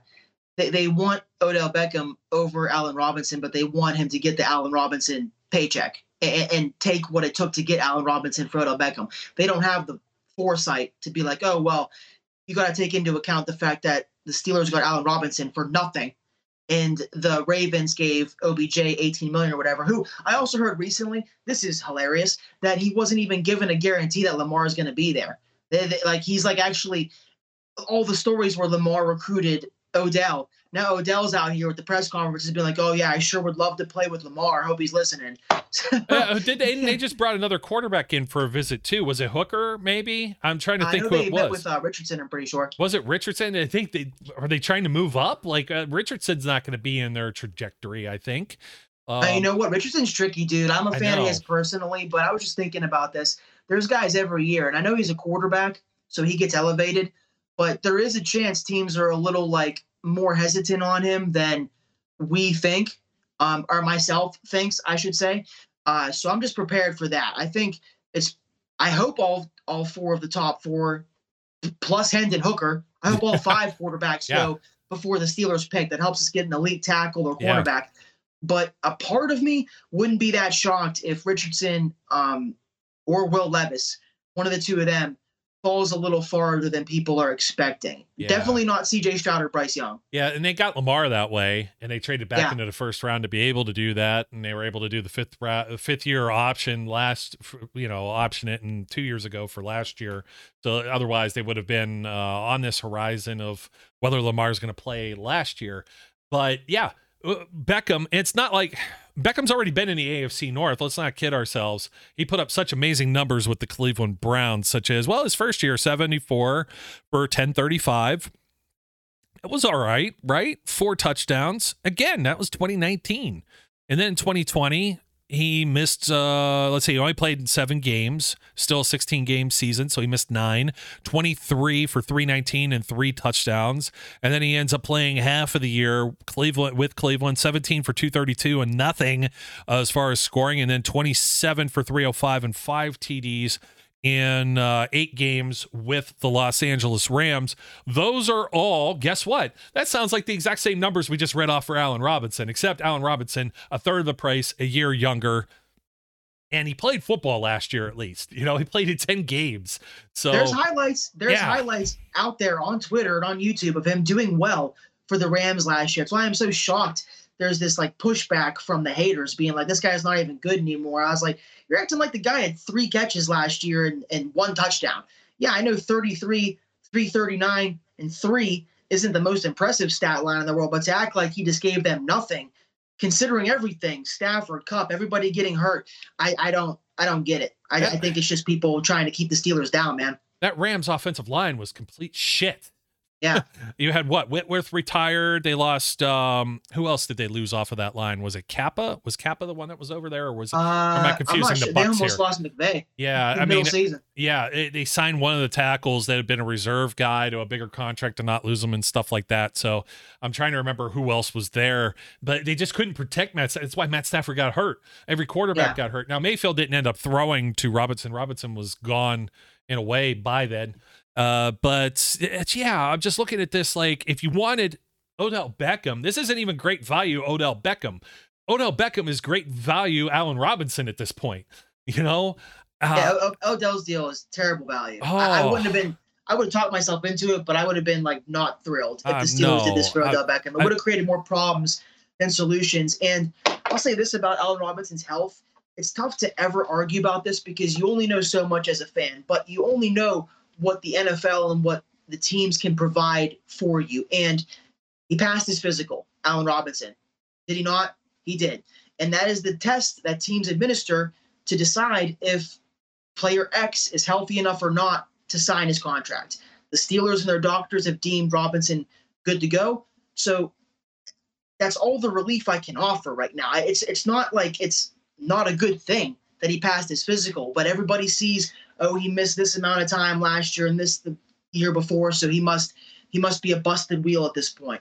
[SPEAKER 3] they, they want Odell Beckham over Allen Robinson, but they want him to get the Allen Robinson paycheck and, and take what it took to get Allen Robinson for Odell Beckham. They don't have the foresight to be like, oh well, you got to take into account the fact that the Steelers got Allen Robinson for nothing, and the Ravens gave OBJ 18 million or whatever. Who I also heard recently, this is hilarious, that he wasn't even given a guarantee that Lamar is going to be there. They, they, like he's like actually all the stories where Lamar recruited Odell. Now Odell's out here with the press conference has been like, "Oh yeah, I sure would love to play with Lamar. I hope he's listening."
[SPEAKER 2] uh, did they? They just brought another quarterback in for a visit too. Was it Hooker? Maybe I'm trying to think who it was.
[SPEAKER 3] with uh, Richardson, I'm pretty sure.
[SPEAKER 2] Was it Richardson? I think they are they trying to move up. Like uh, Richardson's not going to be in their trajectory. I think.
[SPEAKER 3] Um, you know what? Richardson's tricky, dude. I'm a fan of his personally, but I was just thinking about this. There's guys every year, and I know he's a quarterback, so he gets elevated but there is a chance teams are a little like more hesitant on him than we think, um, or myself thinks, I should say. Uh, so I'm just prepared for that. I think it's. I hope all all four of the top four, plus Hendon Hooker. I hope all five quarterbacks yeah. go before the Steelers pick. That helps us get an elite tackle or quarterback. Yeah. But a part of me wouldn't be that shocked if Richardson um, or Will Levis, one of the two of them, falls a little farther than people are expecting. Yeah. Definitely not CJ Stroud or Bryce Young.
[SPEAKER 2] Yeah, and they got Lamar that way, and they traded back yeah. into the first round to be able to do that, and they were able to do the fifth ra- fifth year option last, you know, option it in two years ago for last year. So otherwise, they would have been uh, on this horizon of whether Lamar's going to play last year. But yeah, uh, Uh, Beckham, it's not like Beckham's already been in the AFC North. Let's not kid ourselves. He put up such amazing numbers with the Cleveland Browns, such as, well, his first year, 74 for 1035. It was all right, right? Four touchdowns. Again, that was 2019. And then in 2020, he missed uh let's see he only played in seven games still a 16 game season so he missed nine. 23 for 319 and three touchdowns. And then he ends up playing half of the year cleveland with cleveland 17 for 232 and nothing uh, as far as scoring. And then 27 for 305 and five tds in uh, eight games with the Los Angeles Rams. Those are all, guess what? That sounds like the exact same numbers we just read off for Allen Robinson, except Allen Robinson, a third of the price, a year younger. And he played football last year at least. You know, he played in 10 games. So
[SPEAKER 3] there's highlights, there's yeah. highlights out there on Twitter and on YouTube of him doing well for the Rams last year. That's why I'm so shocked there's this like pushback from the haters being like, this guy's not even good anymore. I was like, you're acting like the guy had three catches last year and, and one touchdown. Yeah, I know 33, 339, and three isn't the most impressive stat line in the world, but to act like he just gave them nothing, considering everything, Stafford, Kupp, everybody getting hurt, I, I don't I don't get it. I, I think it's just people trying to keep the Steelers down, man.
[SPEAKER 2] that Rams offensive line was complete shit.
[SPEAKER 3] Yeah.
[SPEAKER 2] you had what? Whitworth retired. They lost. Um, who else did they lose off of that line? Was it Cappa? Was Cappa the one that was over there, or was it?
[SPEAKER 3] Uh, am I confusing
[SPEAKER 2] sure.
[SPEAKER 3] the Bucs they almost here? lost McVay.
[SPEAKER 2] Yeah, I mean, season. yeah, it, they signed one of the tackles that had been a reserve guy to a bigger contract to not lose him and stuff like that. So I'm trying to remember who else was there, but they just couldn't protect Matt. That's why Matt Stafford got hurt. Every quarterback yeah. got hurt. Now Mayfield didn't end up throwing to Robinson. Robinson was gone in a way by then. Uh, but it's, yeah, I'm just looking at this like if you wanted Odell Beckham, this isn't even great value Odell Beckham. Odell Beckham is great value Allen Robinson at this point. You know?
[SPEAKER 3] Uh, yeah, o- Odell's deal is terrible value. Oh, I, I, wouldn't have been. I would have talked myself into it, but I would have been like not thrilled if uh, the Steelers no, did this for Odell I, Beckham. It would have created more problems than solutions. And I'll say this about Allen Robinson's health: it's tough to ever argue about this because you only know so much as a fan, but you only know what the NFL and what the teams can provide for you. And he passed his physical, Allen Robinson. Did he not? He did. And that is the test that teams administer to decide if player X is healthy enough or not to sign his contract. The Steelers and their doctors have deemed Robinson good to go. So that's all the relief I can offer right now. It's it's not like it's not a good thing that he passed his physical, but everybody sees oh, he missed this amount of time last year and this the year before, so he must he must be a busted wheel at this point.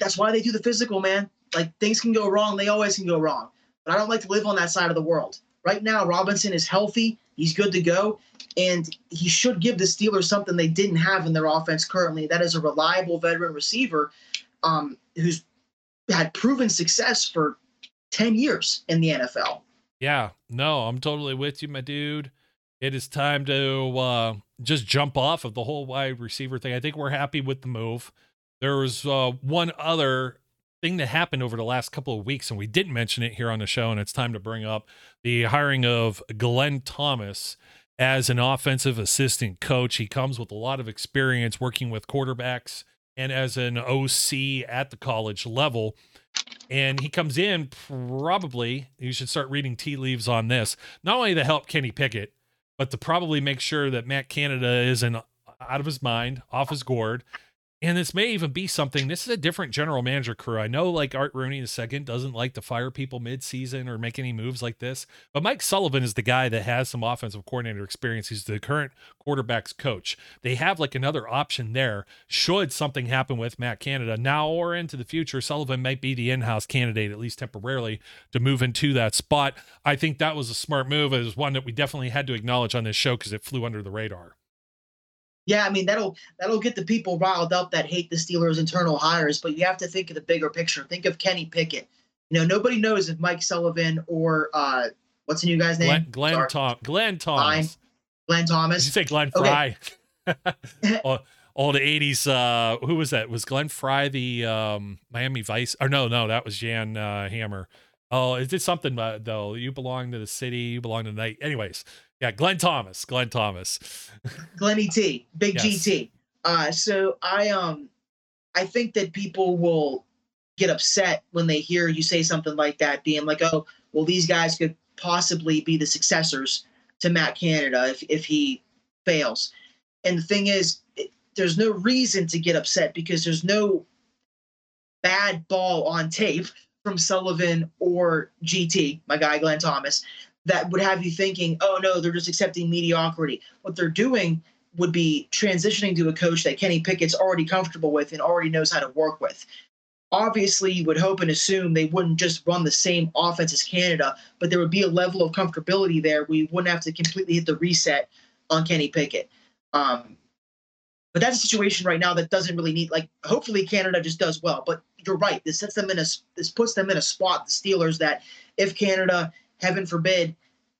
[SPEAKER 3] That's why they do the physical, man. Like things can go wrong, they always can go wrong. But I don't like to live on that side of the world. Right now, Robinson is healthy, he's good to go, and he should give the Steelers something they didn't have in their offense currently. That is a reliable veteran receiver um, who's had proven success for 10 years in the NFL.
[SPEAKER 2] Yeah, no, I'm totally with you, my dude it is time to uh, just jump off of the whole wide receiver thing. I think we're happy with the move. There was uh, one other thing that happened over the last couple of weeks, and we didn't mention it here on the show, and it's time to bring up the hiring of Glenn Thomas as an offensive assistant coach. He comes with a lot of experience working with quarterbacks and as an OC at the college level. And he comes in probably, you should start reading tea leaves on this, not only to help Kenny Pickett, but to probably make sure that Matt Canada isn't out of his mind, off his gourd. And this may even be something. This is a different general manager crew. I know, like Art Rooney II doesn't like to fire people mid-season or make any moves like this, but Mike Sullivan is the guy that has some offensive coordinator experience. He's the current quarterbacks coach. They have like another option there. Should something happen with Matt Canada now or into the future, Sullivan might be the in-house candidate at least temporarily to move into that spot. I think that was a smart move. It was one that we definitely had to acknowledge on this show because it flew under the radar.
[SPEAKER 3] Yeah, I mean that'll that'll get the people riled up that hate the Steelers' internal hires, but you have to think of the bigger picture. Think of Kenny Pickett. You know, nobody knows if Mike Sullivan or uh, what's the new guy's name?
[SPEAKER 2] Glenn, Glenn Tom Glenn Thomas.
[SPEAKER 3] Glenn Thomas.
[SPEAKER 2] Did you say Glenn Frey? Okay. oh, all the '80s. Uh, who was that? Was Glenn Frey the um, Miami Vice? Or no, no, that was Jan uh, Hammer. Oh, it something uh, though? You belong to the city. You belong to the night. Anyways, yeah, Glenn Thomas. Glenn Thomas.
[SPEAKER 3] Glenny T. Big yes. GT. Uh, so I um I think that people will get upset when they hear you say something like that, being like, "Oh, well, these guys could possibly be the successors to Matt Canada if if he fails." And the thing is, it, there's no reason to get upset because there's no bad ball on tape from Sullivan or GT, my guy Glenn Thomas, that would have you thinking, oh no, they're just accepting mediocrity. What they're doing would be transitioning to a coach that Kenny Pickett's already comfortable with and already knows how to work with. Obviously, you would hope and assume they wouldn't just run the same offense as Canada, but there would be a level of comfortability there. We wouldn't have to completely hit the reset on Kenny Pickett. Um, but that's a situation right now that doesn't really need like. Hopefully, Canada just does well. But you're right. This sets them in a this puts them in a spot. The Steelers that if Canada heaven forbid,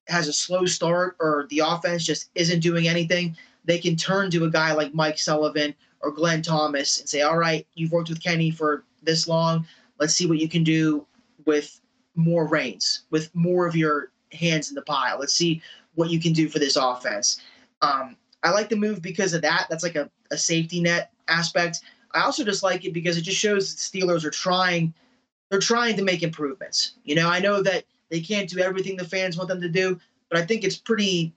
[SPEAKER 3] has a slow start or the offense just isn't doing anything, they can turn to a guy like Mike Sullivan or Glenn Thomas and say, All right, you've worked with Kenny for this long. Let's see what you can do with more reins, with more of your hands in the pile. Let's see what you can do for this offense. Um, I like the move because of that. That's like a, a safety net aspect. I also just like it because it just shows the Steelers are trying they're trying to make improvements. You know, I know that they can't do everything the fans want them to do, but I think it's pretty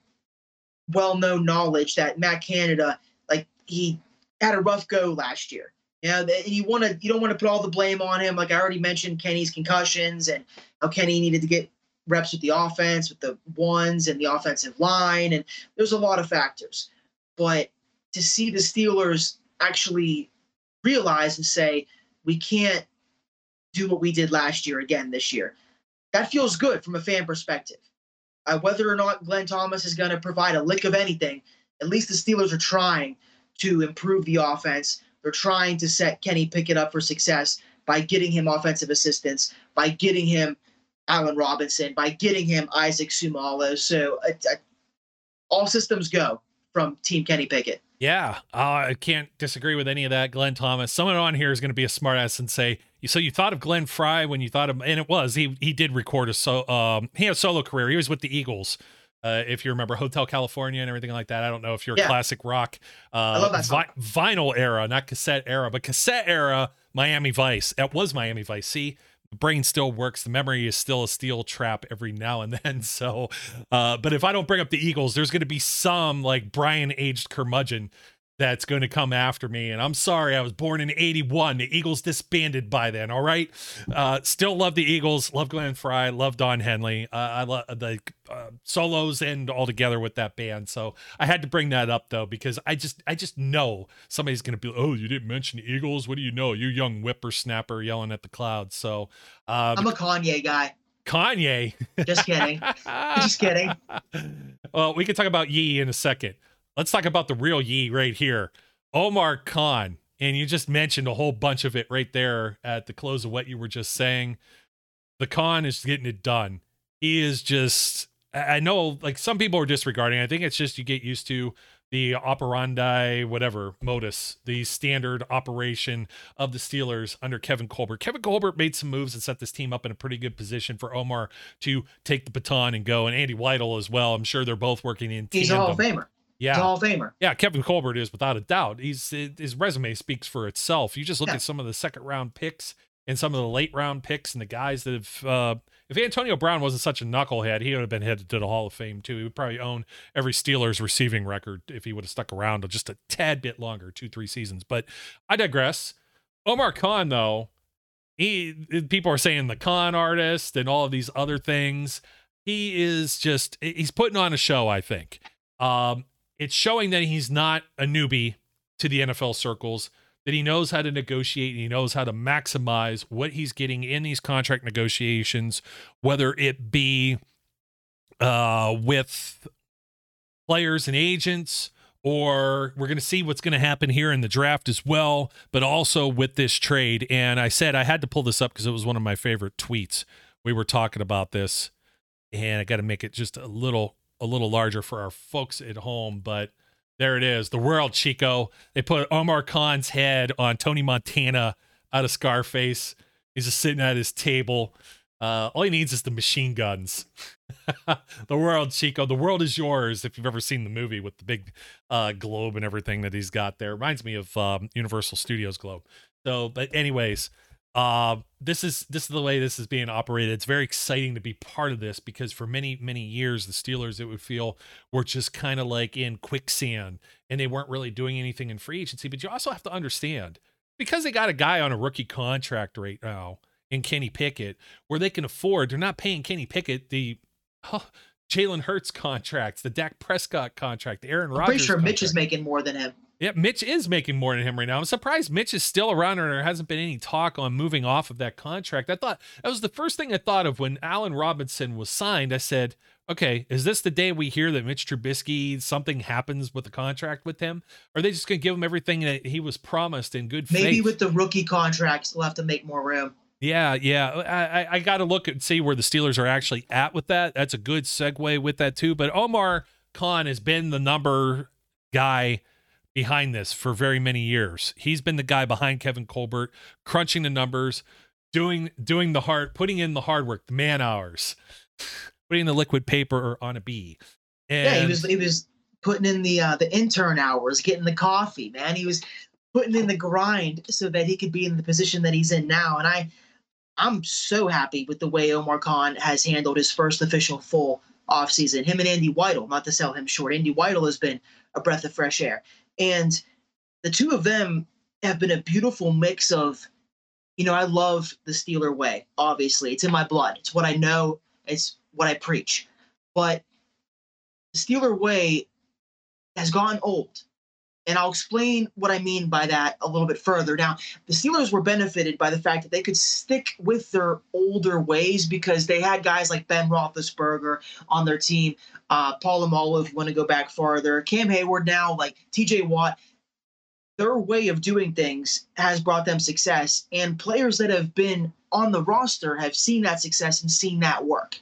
[SPEAKER 3] well-known knowledge that Matt Canada, like he had a rough go last year. You know, you want to you don't want to put all the blame on him. Like I already mentioned, Kenny's concussions and how Kenny needed to get reps with the offense, with the ones and the offensive line, and there's a lot of factors. But to see the Steelers actually realize and say, we can't do what we did last year again this year, that feels good from a fan perspective. Uh, whether or not Glenn Thomas is going to provide a lick of anything, at least the Steelers are trying to improve the offense. They're trying to set Kenny Pickett up for success by getting him offensive assistance, by getting him Allen Robinson, by getting him Isaac Seumalo. So uh, uh, all systems go from Team Kenny Pickett.
[SPEAKER 2] Yeah, uh, I can't disagree with any of that, Glenn Thomas. Someone on here is going to be a smartass and say, "So you thought of Glenn Frey when you thought of?" And it was he. He did record a so. Um, he had a solo career. He was with the Eagles. Uh, if you remember Hotel California and everything like that. I don't know if you're yeah. a classic rock uh, vi- vinyl era, not cassette era, but cassette era. Miami Vice. That was Miami Vice. See, the brain still works. The memory is still a steel trap every now and then. So, uh, but if I don't bring up the Eagles, there's going to be some like Brian aged curmudgeon that's going to come after me. And I'm sorry, I was born in 81. The Eagles disbanded by then. All right. Uh, still love the Eagles. Love Glenn Frey. Love Don Henley. Uh, I love the uh, solos and all together with that band. So I had to bring that up though, because I just, I just know somebody's going to be, oh, you didn't mention Eagles. What do you know? You young whippersnapper yelling at the clouds. So
[SPEAKER 3] uh, I'm a Kanye guy.
[SPEAKER 2] Kanye.
[SPEAKER 3] Just kidding. Just kidding.
[SPEAKER 2] Well, we can talk about Yee in a second. Let's talk about the real Yee right here. Omar Khan. And you just mentioned a whole bunch of it right there at the close of what you were just saying. The Khan is getting it done. He is just, I know like some people are disregarding. I think it's just you get used to the operandi, whatever modus, the standard operation of the Steelers under Kevin Colbert. Kevin Colbert made some moves and set this team up in a pretty good position for Omar to take the baton and go, and Andy Weidl as well. I'm sure they're both working in.
[SPEAKER 3] He's tandem. a Hall of Famer.
[SPEAKER 2] Yeah,
[SPEAKER 3] Hall of Famer.
[SPEAKER 2] Yeah, Kevin Colbert is without a doubt. He's his resume speaks for itself. You just look yeah. at some of the second round picks and some of the late round picks and the guys that have. Uh, if Antonio Brown wasn't such a knucklehead, he would have been headed to the Hall of Fame too. He would probably own every Steelers receiving record if he would have stuck around just a tad bit longer, two three seasons. But I digress. Omar Khan, though, he people are saying the con artist and all of these other things. He is just he's putting on a show. I think. Um, it's showing that he's not a newbie to the NFL circles, that he knows how to negotiate and he knows how to maximize what he's getting in these contract negotiations, whether it be uh, with players and agents, or we're going to see what's going to happen here in the draft as well, but also with this trade. And I said I had to pull this up because it was one of my favorite tweets. We were talking about this, and I got to make it just a little a little larger for our folks at home, but there it is. The world, Chico. They put Omar Khan's head on Tony Montana out of Scarface. He's just sitting at his table. Uh, all he needs is the machine guns. the world, Chico. The world is yours. If you've ever seen the movie with the big uh, globe and everything that he's got there, reminds me of um, Universal Studios globe. So, but anyways, uh, this is this is the way this is being operated. It's very exciting to be part of this because for many many years the Steelers it would feel were just kind of like in quicksand and they weren't really doing anything in free agency. But you also have to understand because they got a guy on a rookie contract right now in Kenny Pickett where they can afford. They're not paying Kenny Pickett the. Jalen Hurts contracts, the Dak Prescott contract, the Aaron Rodgers. I'm pretty
[SPEAKER 3] sure
[SPEAKER 2] contract.
[SPEAKER 3] Mitch is making more than him.
[SPEAKER 2] Yeah, Mitch is making more than him right now. I'm surprised Mitch is still around and there hasn't been any talk on moving off of that contract. I thought that was the first thing I thought of when Allen Robinson was signed. I said, okay, is this the day we hear that Mitch Trubisky, something happens with the contract with him? Are they just going to give him everything that he was promised in good faith?
[SPEAKER 3] Maybe with the rookie contracts, they'll have to make more room.
[SPEAKER 2] Yeah, yeah. I, I got to look and see where the Steelers are actually at with that. That's a good segue with that, too. But Omar Khan has been the number guy – behind this for very many years. He's been the guy behind Kevin Colbert, crunching the numbers, doing doing the hard, putting in the hard work, the man hours, putting the liquid paper on a bee.
[SPEAKER 3] And yeah, he was he was putting in the uh, the intern hours, getting the coffee, man. He was putting in the grind so that he could be in the position that he's in now. And I I'm so happy with the way Omar Khan has handled his first official full offseason. Him and Andy Weidl, not to sell him short. Andy Weidl has been a breath of fresh air. And the two of them have been a beautiful mix of, you know, I love the Steeler way, obviously. It's in my blood. It's what I know, it's what I preach. But the Steeler way has gone old. And I'll explain what I mean by that a little bit further. Now, the Steelers were benefited by the fact that they could stick with their older ways because they had guys like Ben Roethlisberger on their team, uh, Polamalu, if you want to go back farther, Cam Heyward now, like TJ Watt. Their way of doing things has brought them success, and players that have been on the roster have seen that success and seen that work.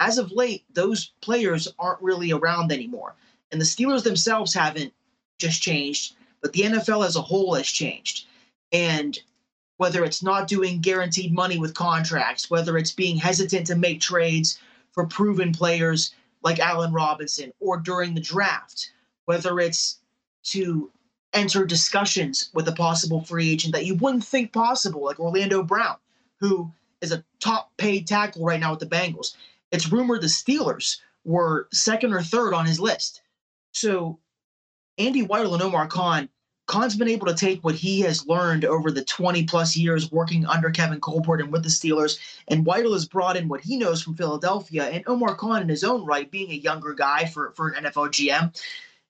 [SPEAKER 3] As of late, those players aren't really around anymore. And the Steelers themselves haven't just changed, but the NFL as a whole has changed. And whether it's not doing guaranteed money with contracts, whether it's being hesitant to make trades for proven players like Allen Robinson or during the draft, whether it's to enter discussions with a possible free agent that you wouldn't think possible, like Orlando Brown, who is a top paid tackle right now with the Bengals. It's rumored the Steelers were second or third on his list. So Andy Weidl and Omar Khan, Khan's been able to take what he has learned over the 20 plus years working under Kevin Colbert and with the Steelers, and Weidl has brought in what he knows from Philadelphia, and Omar Khan in his own right, being a younger guy for, for an NFL GM.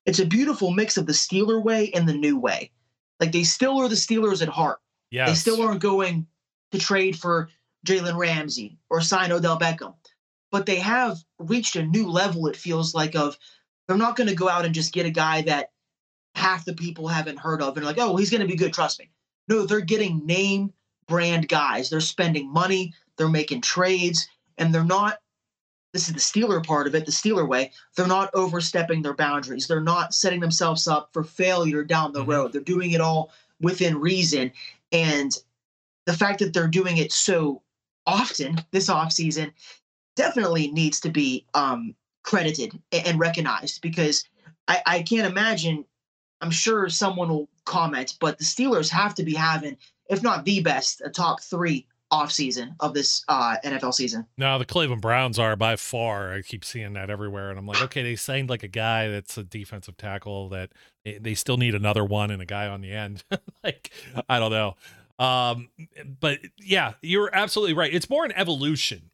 [SPEAKER 3] It's a beautiful mix of the Steeler way and the new way. Like they still are the Steelers at heart.
[SPEAKER 2] Yes.
[SPEAKER 3] They still aren't going to trade for Jalen Ramsey or sign Odell Beckham. But they have reached a new level, it feels like, of they're not going to go out and just get a guy that half the people haven't heard of and like, oh, well, he's going to be good. Trust me. No, they're getting name brand guys. They're spending money. They're making trades, and they're not. This is the Steeler part of it, the Steeler way. They're not overstepping their boundaries. They're not setting themselves up for failure down the mm-hmm. road. They're doing it all within reason. And the fact that they're doing it so often this offseason definitely needs to be um, credited and recognized because I, I can't imagine I'm sure someone will comment, but the Steelers have to be having, if not the best, a top three offseason of this uh, NFL season.
[SPEAKER 2] No, the Cleveland Browns are by far. I keep seeing that everywhere, and I'm like, okay, they signed like a guy that's a defensive tackle that they, still need another one and a guy on the end. like, I don't know. Um, but yeah, you're absolutely right. It's more an evolution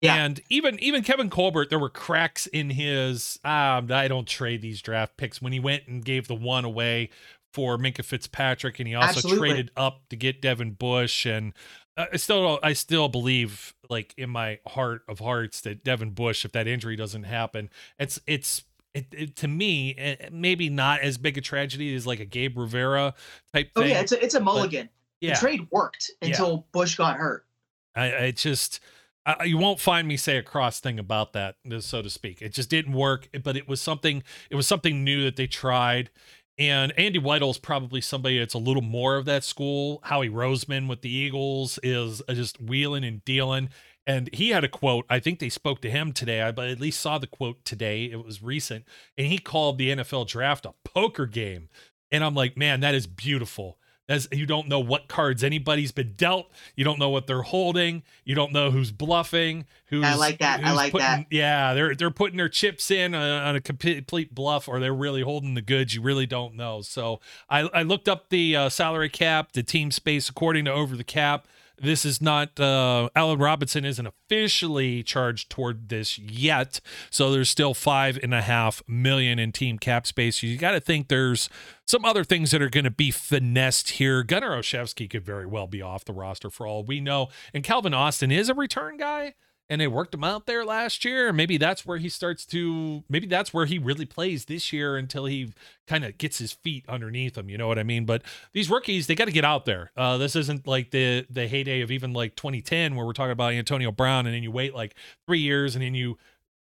[SPEAKER 2] yeah. And even even Kevin Colbert, there were cracks in his um, I don't trade these draft picks when he went and gave the one away for Minkah Fitzpatrick, and he also Absolutely. traded up to get Devin Bush. And I still I still believe like in my heart of hearts that Devin Bush, if that injury doesn't happen, it's it's it, it, to me, it, eh, maybe not as big a tragedy as like a Gabe Rivera type
[SPEAKER 3] oh,
[SPEAKER 2] thing.
[SPEAKER 3] yeah, it's a, it's a mulligan. But, yeah. The trade worked until yeah. Bush got hurt.
[SPEAKER 2] I, I just I, you won't find me say a cross thing about that, so to speak. It just didn't work, but it was something. It was something new that they tried. And Andy is probably somebody that's a little more of that school. Howie Roseman with the Eagles is uh, just wheeling and dealing. And he had a quote. I think they spoke to him today, but at least saw the quote today. It was recent. And he called the NFL draft a poker game. And I'm like, man, that is beautiful as you don't know what cards anybody's been dealt. You don't know what they're holding. You don't know who's bluffing. Who's
[SPEAKER 3] I like that. I like
[SPEAKER 2] putting,
[SPEAKER 3] that.
[SPEAKER 2] Yeah, they're they're putting their chips in on, on, a complete bluff, or they're really holding the goods. You really don't know. So I I looked up the uh, salary cap, the team space according to Over the Cap. This is not uh, Allen Robinson isn't officially charged toward this yet, so there's still five and a half million in team cap space. You got to think there's some other things that are going to be finessed here. Gunner Olszewski could very well be off the roster for all we know, and Calvin Austin is a return guy and they worked him out there last year. Maybe that's where he starts to, maybe that's where he really plays this year until he kind of gets his feet underneath him. You know what I mean? But these rookies, they got to get out there. Uh, this isn't like the the heyday of even like 2010 where we're talking about Antonio Brown and then you wait like three years and then you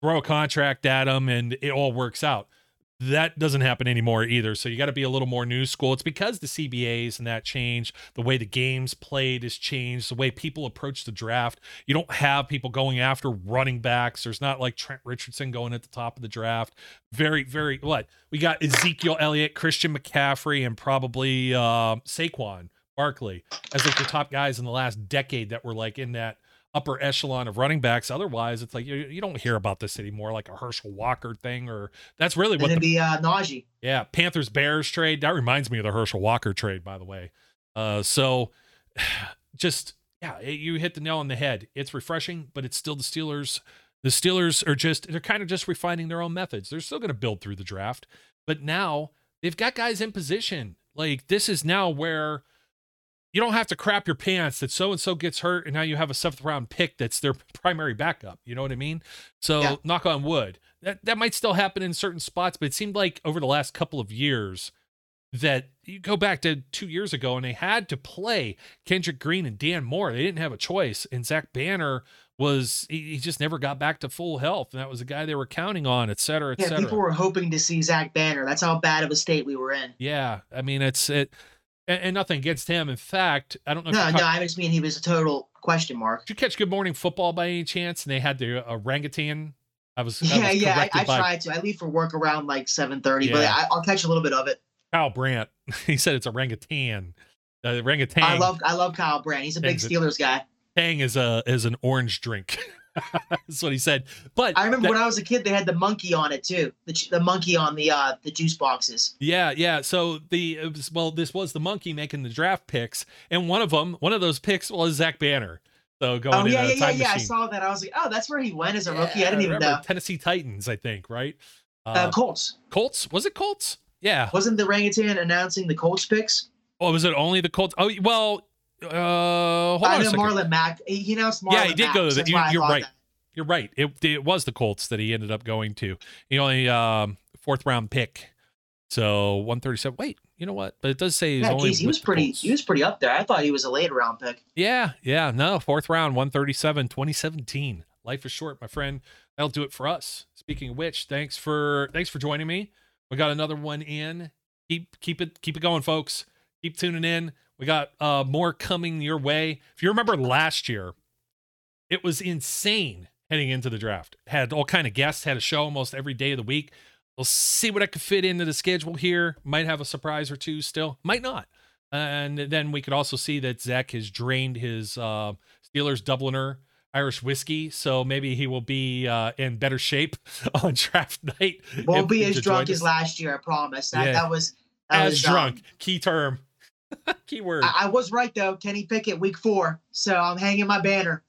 [SPEAKER 2] throw a contract at him and it all works out that doesn't happen anymore either. So you got to be a little more new school. It's because the CBAs and that changed. The way the games played has changed. The way people approach the draft. You don't have people going after running backs. There's not like Trent Richardson going at the top of the draft. Very, very what we got Ezekiel Elliott, Christian McCaffrey, and probably uh, Saquon Barkley as like the top guys in the last decade that were like in that upper echelon of running backs. Otherwise, it's like you, you don't hear about this anymore, like a Herschel Walker thing, or that's really what it
[SPEAKER 3] the, be uh, Najee.
[SPEAKER 2] Yeah, Panthers Bears trade. That reminds me of the Herschel Walker trade, by the way. Uh, so just yeah, you hit the nail on the head. It's refreshing, but it's still the Steelers. The Steelers are just they're kind of just refining their own methods. They're still going to build through the draft, but now they've got guys in position. Like this is now where you don't have to crap your pants that so and so gets hurt and now you have a seventh round pick that's their primary backup. You know what I mean? So yeah. knock on wood. That that might still happen in certain spots, but it seemed like over the last couple of years that you go back to two years ago and they had to play Kendrick Green and Dan Moore. They didn't have a choice. And Zach Banner was he, just never got back to full health. And that was a guy they were counting on, et cetera, et
[SPEAKER 3] yeah,
[SPEAKER 2] cetera.
[SPEAKER 3] People were hoping to see Zach Banner. That's how bad of a state we were in.
[SPEAKER 2] Yeah. I mean, it's it and, and nothing against him. In fact, I don't know.
[SPEAKER 3] No, no, I just mean he was a total question mark.
[SPEAKER 2] Did you catch Good Morning Football by any chance? And they had the orangutan. I was
[SPEAKER 3] yeah,
[SPEAKER 2] was
[SPEAKER 3] yeah. I, I by... tried to. I leave for work around like seven thirty, yeah. but I, will catch a little bit of it.
[SPEAKER 2] Kyle Brandt, he said it's orangutan. Uh, orangutan.
[SPEAKER 3] I love I love Kyle Brandt. He's a big Steelers guy.
[SPEAKER 2] Tang is a is an orange drink. That's what he said. But
[SPEAKER 3] I remember that, when I was a kid, they had the monkey on it too. The, the monkey on the uh the juice boxes.
[SPEAKER 2] Yeah, yeah. So the was, well, this was the monkey making the draft picks, and one of them, one of those picks was Zach Banner. So going.
[SPEAKER 3] Oh yeah, yeah, yeah,
[SPEAKER 2] yeah.
[SPEAKER 3] I saw that. I was like, oh, that's where he went as a yeah, rookie. I didn't even know.
[SPEAKER 2] Tennessee Titans, I think, right?
[SPEAKER 3] Uh, uh, Colts.
[SPEAKER 2] Colts. Was it Colts? Yeah.
[SPEAKER 3] Wasn't the orangutan announcing the Colts picks?
[SPEAKER 2] Oh, was it only the Colts? Oh, well. Uh, hold
[SPEAKER 3] I
[SPEAKER 2] on know
[SPEAKER 3] Marlon Mack. He announced Marlon
[SPEAKER 2] Yeah, he did
[SPEAKER 3] Mack,
[SPEAKER 2] go to
[SPEAKER 3] the.
[SPEAKER 2] You, you're right. That. You're right. It it was the Colts that he ended up going to. He only um, fourth round pick. So 137. Wait, you know what? But it does say he's
[SPEAKER 3] yeah,
[SPEAKER 2] only.
[SPEAKER 3] Geez, he was pretty.
[SPEAKER 2] Colts.
[SPEAKER 3] He was pretty up there. I thought he was a late round pick.
[SPEAKER 2] Yeah, yeah. No, fourth round, 137, 2017. Life is short, my friend. That'll do it for us. Speaking of which, thanks for thanks for joining me. We got another one in. Keep keep it keep it going, folks. Keep tuning in. We got uh more coming your way. If you remember last year, it was insane heading into the draft. Had all kind of guests, had a show almost every day of the week. We'll see what I could fit into the schedule here. Might have a surprise or two still, might not. And then we could also see that Zac has drained his uh, Steelers Dubliner Irish whiskey, so maybe he will be uh, in better shape on draft night.
[SPEAKER 3] Won't be as drunk as last year, I promise. That yeah. that was that
[SPEAKER 2] as
[SPEAKER 3] was,
[SPEAKER 2] drunk.
[SPEAKER 3] Um,
[SPEAKER 2] Key term. Key word.
[SPEAKER 3] I, I was right though. Kenny Pickett, week four. So I'm hanging my banner.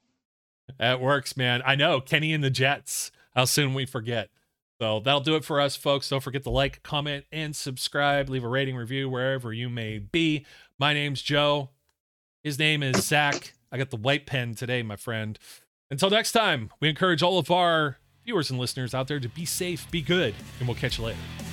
[SPEAKER 2] That works, man. I know Kenny and the Jets. How soon we forget. So that'll do it for us, folks. Don't forget to like, comment, and subscribe. Leave a rating review wherever you may be. My name's Joe. His name is Zac. I got the white pen today, my friend. Until next time, we encourage all of our viewers and listeners out there to be safe, be good, and we'll catch you later.